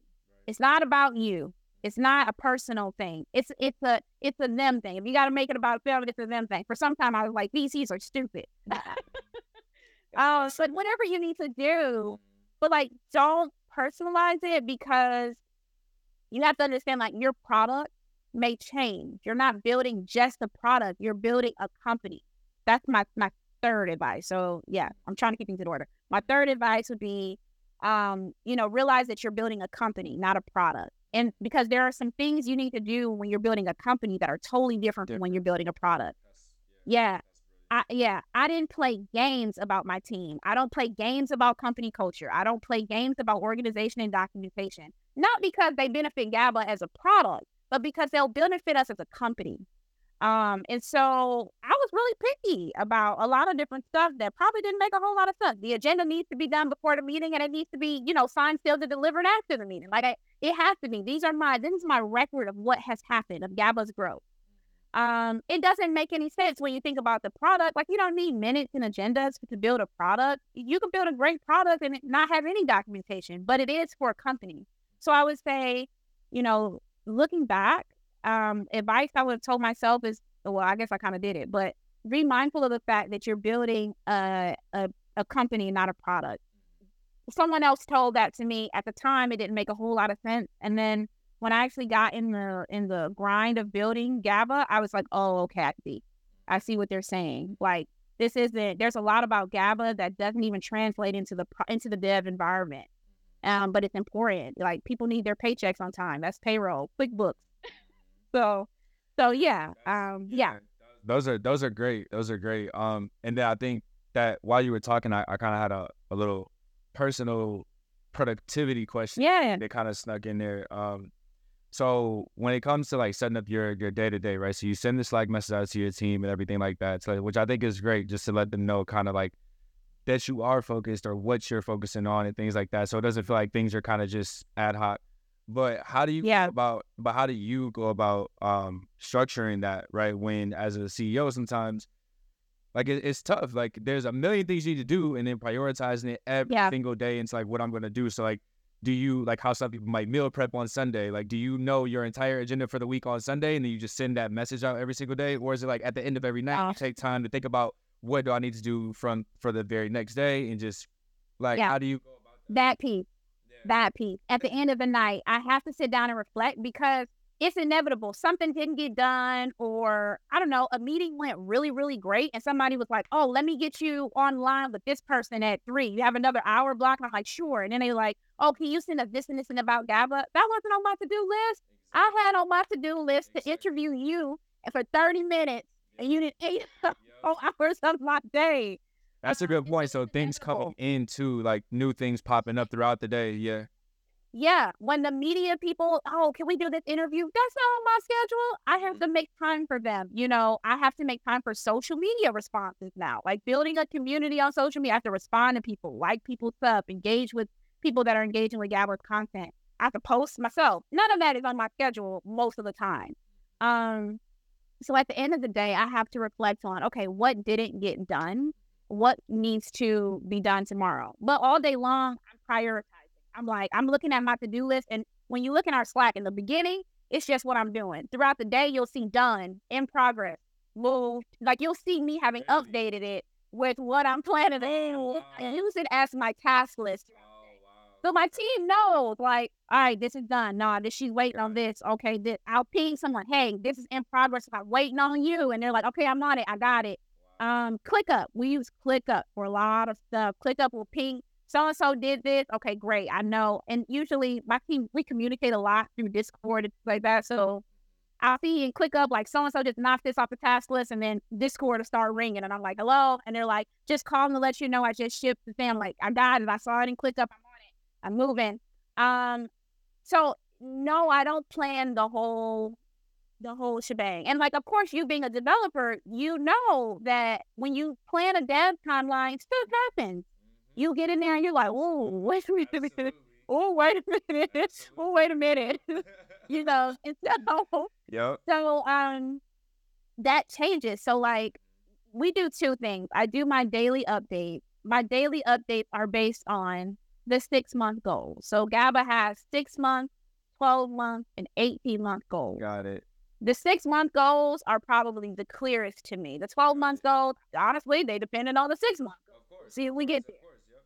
It's not about you. It's not a personal thing. It's it's a it's a them thing. If you got to make it about them, it's a them thing. For some time, I was like, VCs are stupid. [laughs] [laughs] Oh, but whatever you need to do, but like don't personalize it because you have to understand like your product may change. You're not building just a product, you're building a company. That's my my third advice. So yeah, I'm trying to keep things in order. My third advice would be um, you know, realize that you're building a company, not a product. And because there are some things you need to do when you're building a company that are totally different, different. from when you're building a product. yeah. yeah. I, yeah, I didn't play games about my team. I don't play games about company culture. I don't play games about organization and documentation. Not because they benefit GABA as a product, but because they'll benefit us as a company. Um, and so I was really picky about a lot of different stuff that probably didn't make a whole lot of sense. The agenda needs to be done before the meeting, and it needs to be, you know, signed, sealed, and delivered after the meeting. Like I, it has to be. These are my this is my record of what has happened of GABA's growth. um, it doesn't make any sense when you think about the product. Like you don't need minutes and agendas to build a product. You can build a great product and not have any documentation, but it is for a company. So I would say, you know, looking back, um, advice I would have told myself is, well, I guess I kind of did it, but be mindful of the fact that you're building a, a, a company, not a product. Someone else told that to me at the time. It didn't make a whole lot of sense. And then when I actually got in the in the grind of building GABA, I was like, oh, okay, I see. I see what they're saying. Like this isn't. There's a lot about GABA that doesn't even translate into the into the dev environment. Um, but it's important. Like people need their paychecks on time. That's payroll, QuickBooks. So, so yeah, um, yeah. Those are those are great. Those are great. Um, and then I think that while you were talking, I, I kind of had a, a little personal productivity question. Yeah. That kind of snuck in there. Um, so when it comes to like setting up your your day to day, right? So you send the Slack message out to your team and everything like that. So which I think is great, just to let them know kind of like that you are focused or what you're focusing on and things like that. So it doesn't feel like things are kind of just ad hoc. But how do you yeah. about but how do you go about um structuring that, right? When as a CEO sometimes like it, it's tough. Like there's a million things you need to do and then prioritizing it every yeah. single day into like what I'm gonna do. So like do you like how some people might meal prep on Sunday? Like, do you know your entire agenda for the week on Sunday and then you just send that message out every single day? Or is it like at the end of every night, oh. you take time to think about what do I need to do from for the very next day and just like, yeah. how do you go about that? That piece. That piece. At the end of the night, I have to sit down and reflect because it's inevitable. Something didn't get done, or I don't know, a meeting went really, really great, and somebody was like, "Oh, let me get you online with this person at three. You have another hour block." And I'm like, "Sure." And then they like, "Oh, can you send us this and this and about GABA?" That wasn't on my to do list. I had on my to do list to interview you for 30 minutes, and you did eight hours of my day. That's a good point. So things come into like new things popping up throughout the day. Yeah yeah, when the media people, oh, can we do this interview? That's not on my schedule. I have to make time for them. You know, I have to make time for social media responses now. Like building a community on social media, I have to respond to people, like people stuff, engage with people that are engaging with GABA's content. I have to post myself. None of that is on my schedule most of the time. Um, so at the end of the day, I have to reflect on, okay, what didn't get done? What needs to be done tomorrow? But all day long, I'm prioritizing I'm like, I'm looking at my to do list. And when you look in our Slack in the beginning, it's just what I'm doing. Throughout the day, you'll see done, in progress, moved. Like you'll see me having updated it with what I'm planning to oh, use it as my task list. Oh, so my team knows, like, all right, this is done. No, this she's waiting on this. Okay, this, I'll ping someone. Hey, this is in progress. I'm waiting on you, and they're like, okay, I'm on it. I got it. Um, ClickUp. We use ClickUp for a lot of stuff. ClickUp will ping so and so did this. Okay, great. I know. And usually my team, we communicate a lot through Discord and like that. So I'll see and ClickUp like so and so just knocked this off the task list and then Discord will start ringing. And I'm like, hello. And they're like, just call them to let you know I just shipped the thing. I'm like, I got it. I saw it in ClickUp. I'm on it. I'm moving. Um, so no, I don't plan the whole the whole shebang. And like, of course, you being a developer, you know that when you plan a dev timeline, stuff happens you get in there and you're like, oh, wait a minute. Oh, wait a minute. [laughs] Oh, wait a minute. [laughs] you know, and so, [laughs] yep. so um, that changes. So like, we do two things. I do my daily update. My daily updates are based on the six month goals. So GABA has six month, 12 month, and 18 month goals. Got it. The six month goals are probably the clearest to me. The 12 month goals, honestly, they depended on the six month. See we get there.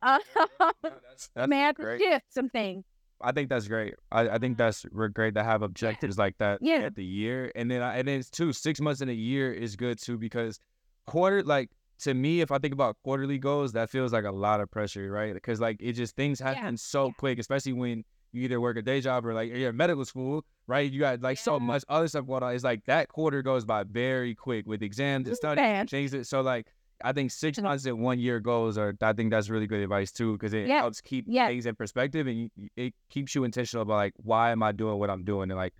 Uh, [laughs] that's, that's man, great. shift some things. I think that's great. I, I think that's great to have objectives like that yeah. at the year, and then and then too six months in a year is good too because quarter like to me if I think about quarterly goals that feels like a lot of pressure, right? Because like it just things happen yeah. so yeah. quick, especially when you either work a day job or like you're in medical school, right? You got like so much other stuff going on. It's like that quarter goes by very quick with exams and stuff. Change it so like I think six months and one year goals are. I think that's really good advice too because it yeah. helps keep yeah. things in perspective and you, it keeps you intentional about like why am I doing what I'm doing and like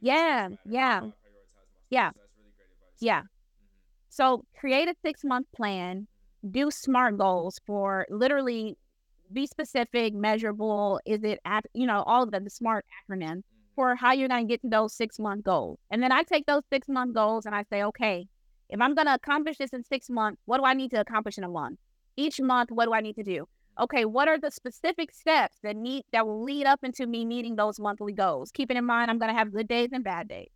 yeah yeah yeah yeah. Mm-hmm. So create a six month plan. Do smart goals for literally be specific, measurable. Is it at you know all of the, the smart acronym. Mm-hmm. for how you're going to get to those six month goals. And then I take those six month goals and I say, okay, if I'm going to accomplish this in six months, what do I need to accomplish in a month? Each month, what do I need to do? Mm-hmm. Okay, what are the specific steps that need that will lead up into me meeting those monthly goals? Keeping in mind, I'm going to have good days and bad days.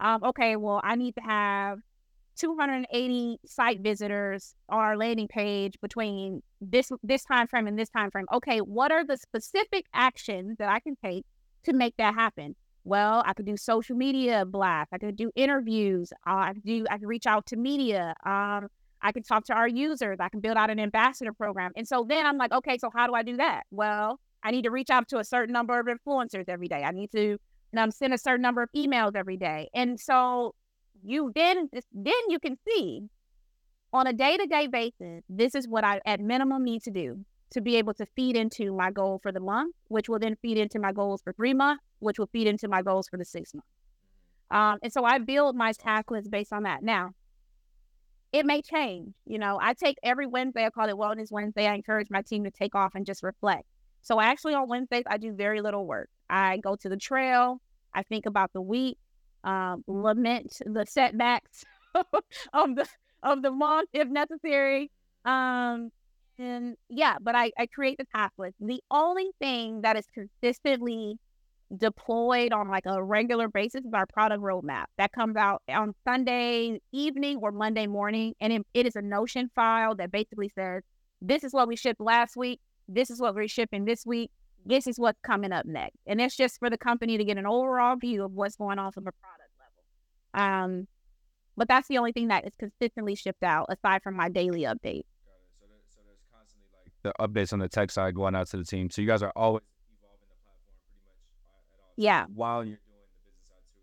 Mm-hmm. Um, okay, well, I need to have 280 site visitors on our landing page between this this time frame and this time frame. Okay, what are the specific actions that I can take to make that happen? Well, I could do social media blast. I could do interviews. Uh, I could do. I could reach out to media. Um, I can talk to our users. I can build out an ambassador program. And so then I'm like, okay, so how do I do that? Well, I need to reach out to a certain number of influencers every day. I need to um, send a certain number of emails every day. And so you then then you can see on a day-to-day basis, this is what I at minimum need to do to be able to feed into my goal for the month, which will then feed into my goals for three months, which will feed into my goals for the six months. Um, and so I build my task list based on that. Now, it may change. You know, I take every Wednesday, I call it Wellness Wednesday. I encourage my team to take off and just reflect. So actually on Wednesdays, I do very little work. I go to the trail, I think about the week, um, lament the setbacks [laughs] of the of the month if necessary. Um, and yeah, but I, I create the task list. The only thing that is consistently deployed on like a regular basis is our product roadmap that comes out on Sunday evening or Monday morning. And it, it is a Notion file that basically says, this is what we shipped last week. This is what we're shipping this week. This is what's coming up next. And it's just for the company to get an overall view of what's going on from a product level. Um, but that's the only thing that is consistently shipped out aside from my daily update. So, there, so there's constantly like the updates on the tech side going out to the team. So you guys are always evolving the platform pretty much at all Yeah. while you're doing the business side too.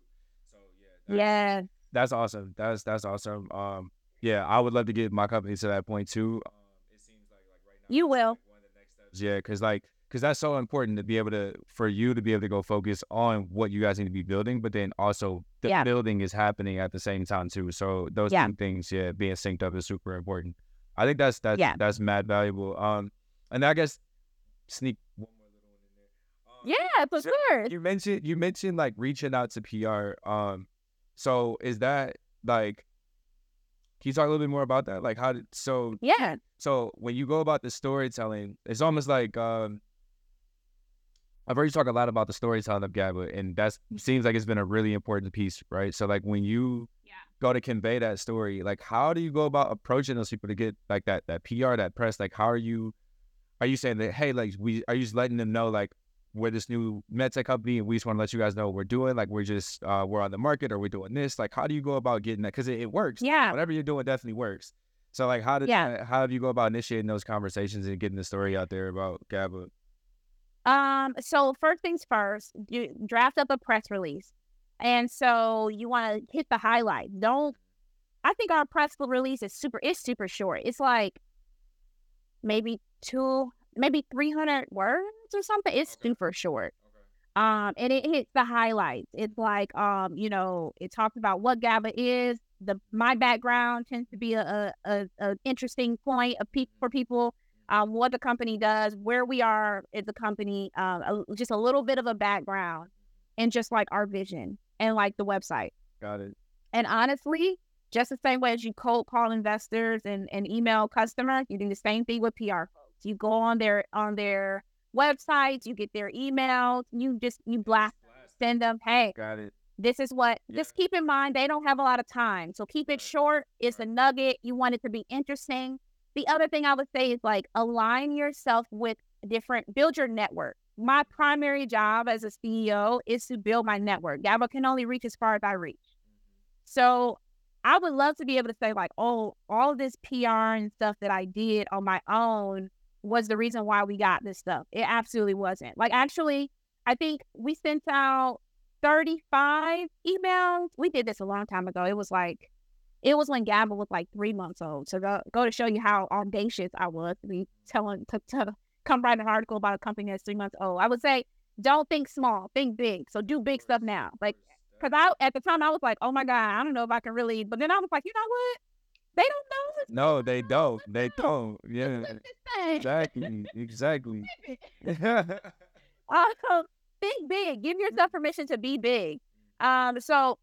So yeah, that's, Yeah. that's awesome. That's that's awesome. Um, yeah, I would love to get my company to that point too. Um, it seems like like right now You will. like, one of the next steps. Yeah, because like because that's so important to be able to for you to be able to go focus on what you guys need to be building, but then also the Yeah. building is happening at the same time too. So those Yeah. two things, yeah, being synced up is super important. I think that's that's Yeah. that's mad valuable. Um, and I guess sneak one more little one in there. Um, Yeah, for so sure. You mentioned you mentioned like reaching out to PR. Um, so is that like? Can you talk a little bit more about that? Like how did so Yeah. so when you go about the storytelling, it's almost like um I've heard you talk a lot about the storytelling of GABA, and that seems like it's been a really important piece, right? So like when you Yeah. go to convey that story, like how do you go about approaching those people to get like that that PR, that press? Like how are you are you saying that hey, like we are you just letting them know like we're this new medtech company and we just want to let you guys know what we're doing, like we're just uh we're on the market or we're doing this? Like how do you go about getting that? Because it, it works. Yeah. Whatever you're doing definitely works. So like how did Yeah. uh, how do you go about initiating those conversations and getting the story out there about GABA? Um, so first things first, you draft up a press release. And so you want to hit the highlight. Don't I think our press release is super it's super short. It's like maybe two, maybe 300 words or something. It's Okay. super short. Um, and it hits the highlights. It's like, um, you know, it talks about what GABA is. The my background tends to be a a, a, a interesting point of pe- for people. Um, what the company does, where we are as a company, um, a, just a little bit of a background, and just like our vision and like the website. Got it. And honestly, just the same way as you cold call investors and, and email customers, you do the same thing with PR folks. You go on their on their websites, you get their emails, you just you blast them, send them, hey, Got it. this is what Yeah. just keep in mind they don't have a lot of time. So keep it short. It's a nugget. You want it to be interesting. The other thing I would say is like align yourself with different build your network. My primary job as a CEO is to build my network. GABA can only reach as far as I reach. So I would love to be able to say, like, oh, all this PR and stuff that I did on my own was the reason why we got this stuff. It absolutely wasn't. Like, actually, I think we sent out 35 emails. We did this a long time ago. It was like, it was when GABA was like three months old. So go, go to show you how audacious I was to be telling to, to come write an article about a company that's three months old. I would say, don't think small, think big. So do big stuff now. Like, Cause I at the time I was like, oh my god, I don't know if I can really. But then I was like, you know what? They don't know. No, they don't. They don't. Yeah. Exactly. Exactly. [laughs] [laughs] Um, think big. Give yourself permission to be big. Um, so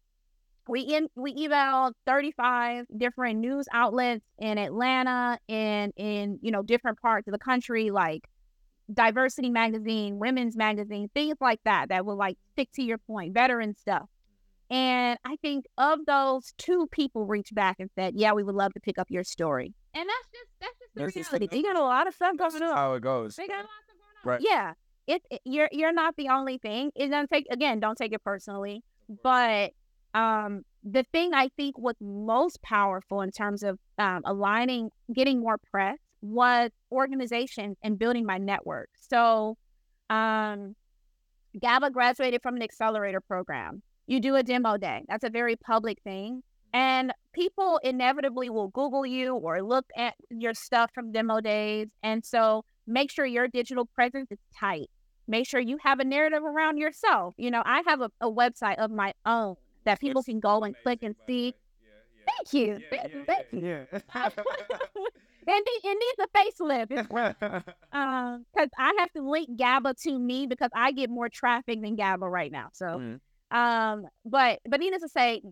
we in we emailed 35 different news outlets in Atlanta and in you know different parts of the country, like diversity magazine, women's magazine, things like that that will like stick to your point, veteran stuff. And I think of those, two people reached back and said, "Yeah, we would love to pick up your story." And that's just that's just the That's just- They got a lot of stuff That's coming up. how it goes. They got lots of going on. Right. Yeah. It, it- you're you're not the only thing. It doesn't take again, don't take it personally. But um the thing I think was most powerful in terms of um, aligning, getting more press was organization and building my network. So um GABA graduated from an accelerator program. You do a demo day. That's a very public thing. And people inevitably will Google you or look at your stuff from demo days. And so make sure your digital presence is tight. Make sure you have a narrative around yourself. You know, I have a, a website of my own that people can go and click and see. Thank you. Thank you. Thank you. Yeah. It, it needs a facelift. It's [laughs] um because I have to link GABA to me because I get more traffic than GABA right now. So Mhm. um but but needless to say,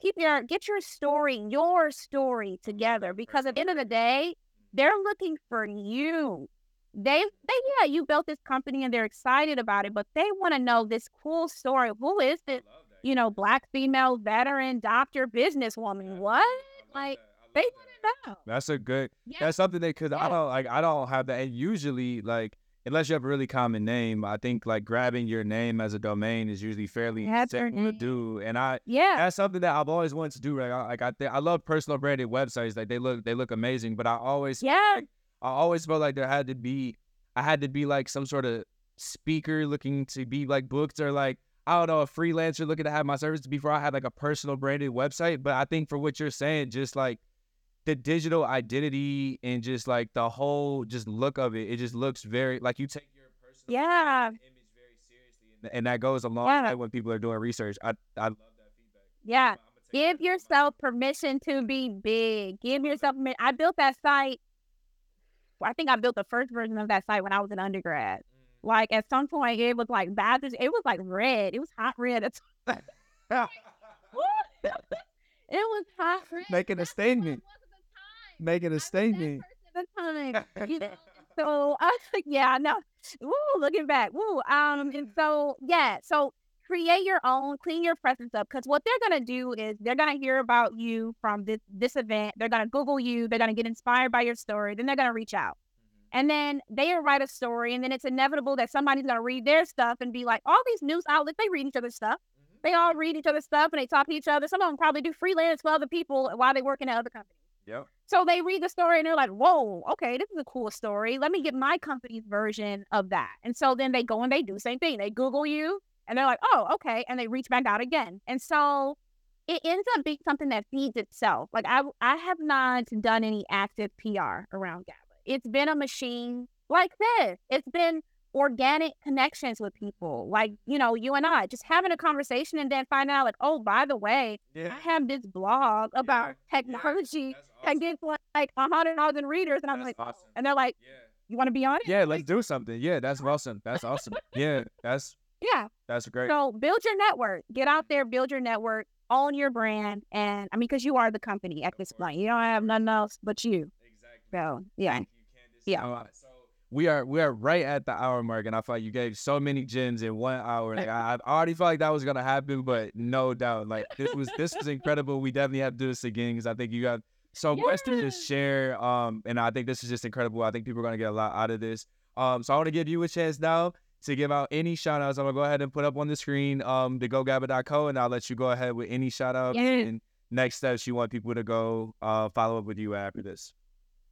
keep your get your story, your story together because at the end of the day, they're looking for you. They they yeah, you built this company and they're excited about it, but they want to know this cool story. Who is this, you know, black female veteran, doctor, businesswoman? What? Like they want to know. That's a good. Yeah. That's something that because I don't like. I don't have that. And usually, like, unless you have a really common name, I think like grabbing your name as a domain is usually fairly simple to do. And I Yeah. that's something that I've always wanted to do. Like, I, like I, th- I love personal branded websites. Like they look, they look amazing. But I always, Yeah. like, I always felt like there had to be, I had to be like some sort of speaker looking to be like booked or like I don't know a freelancer looking to have my service before I had like a personal branded website. But I think for what you're saying, just like the digital identity and just like the whole just look of it, it just looks very like you take your personal Yeah. image very seriously, and, and that goes a long Yeah. way when people are doing research. I I love that feedback. Yeah. Give yourself permission to be big. Give yourself permission. I built that site. I think I built the first version of that site when I was an undergrad. Like at some point, it was like Baptist. It was like red. It was hot red. It's, [laughs] it was hot red. Making a statement. it was at the time. Making a statement. at the time. You know, [laughs] so I was like, yeah, no. Woo, looking back. Woo. Um, and so yeah, so create your own, clean your presence up. Cause what they're gonna do is they're gonna hear about you from this this event. They're gonna Google you, they're gonna get inspired by your story, then they're gonna reach out. And then they'll write a story, and then it's inevitable that somebody's gonna read their stuff and be like, all these news outlets, they read each other's stuff. Mm-hmm. They all read each other's stuff and they talk to each other. Some of them probably do freelance for other people while they work in other companies. Yep. So they read the story and they're like, whoa, okay, this is a cool story. Let me get my company's version of that. And so then they go and they do the same thing. They Google you and they're like, oh, okay. And they reach back out again. And so it ends up being something that feeds itself. Like I I have not done any active PR around GABA. It's been a machine like this. It's been organic connections with people. Like, you know, you and I just having a conversation and then finding out like, oh, by the way, Yeah. I have this blog about technology that gets like, like a hundred thousand readers, and I'm That's like, oh. and they're like, Yeah. you want to be on it? Yeah, let's do something. Yeah, that's awesome. That's awesome. [laughs] Yeah, that's Yeah. that's great. So build your network. Get out there, build your network, own your brand, and I mean, because you are the company at this point, you don't have nothing else but you. Exactly. So yeah, Thank you, Candice. Yeah. Uh, so we are we are right at the hour mark, and I feel like you gave so many gems in one hour. Like [laughs] I, I already felt like that was gonna happen, but no doubt, like this was this was incredible. We definitely have to do this again because I think you got so much to just share. Um, and I think this is just incredible. I think people are gonna get a lot out of this. Um, so I want to give you a chance now to give out any shout outs. I'm gonna go ahead and put up on the screen um the GoGabba.co, and I'll let you go ahead with any shout outs Yeah. and next steps you want people to go uh follow up with you after this.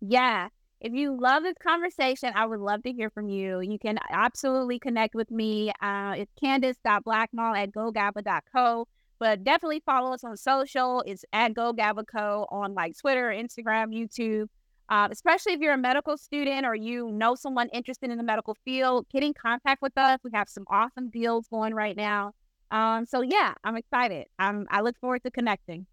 yeah. If you love this conversation, I would love to hear from you. You can absolutely connect with me. Uh, it's candice.blacknall at gogabba.co. But definitely follow us on social. It's at GoGabbaCo on like Twitter, Instagram, YouTube. Uh, especially if you're a medical student or you know someone interested in the medical field, get in contact with us. We have some awesome deals going right now. Um, so yeah, I'm excited. I'm, I look forward to connecting.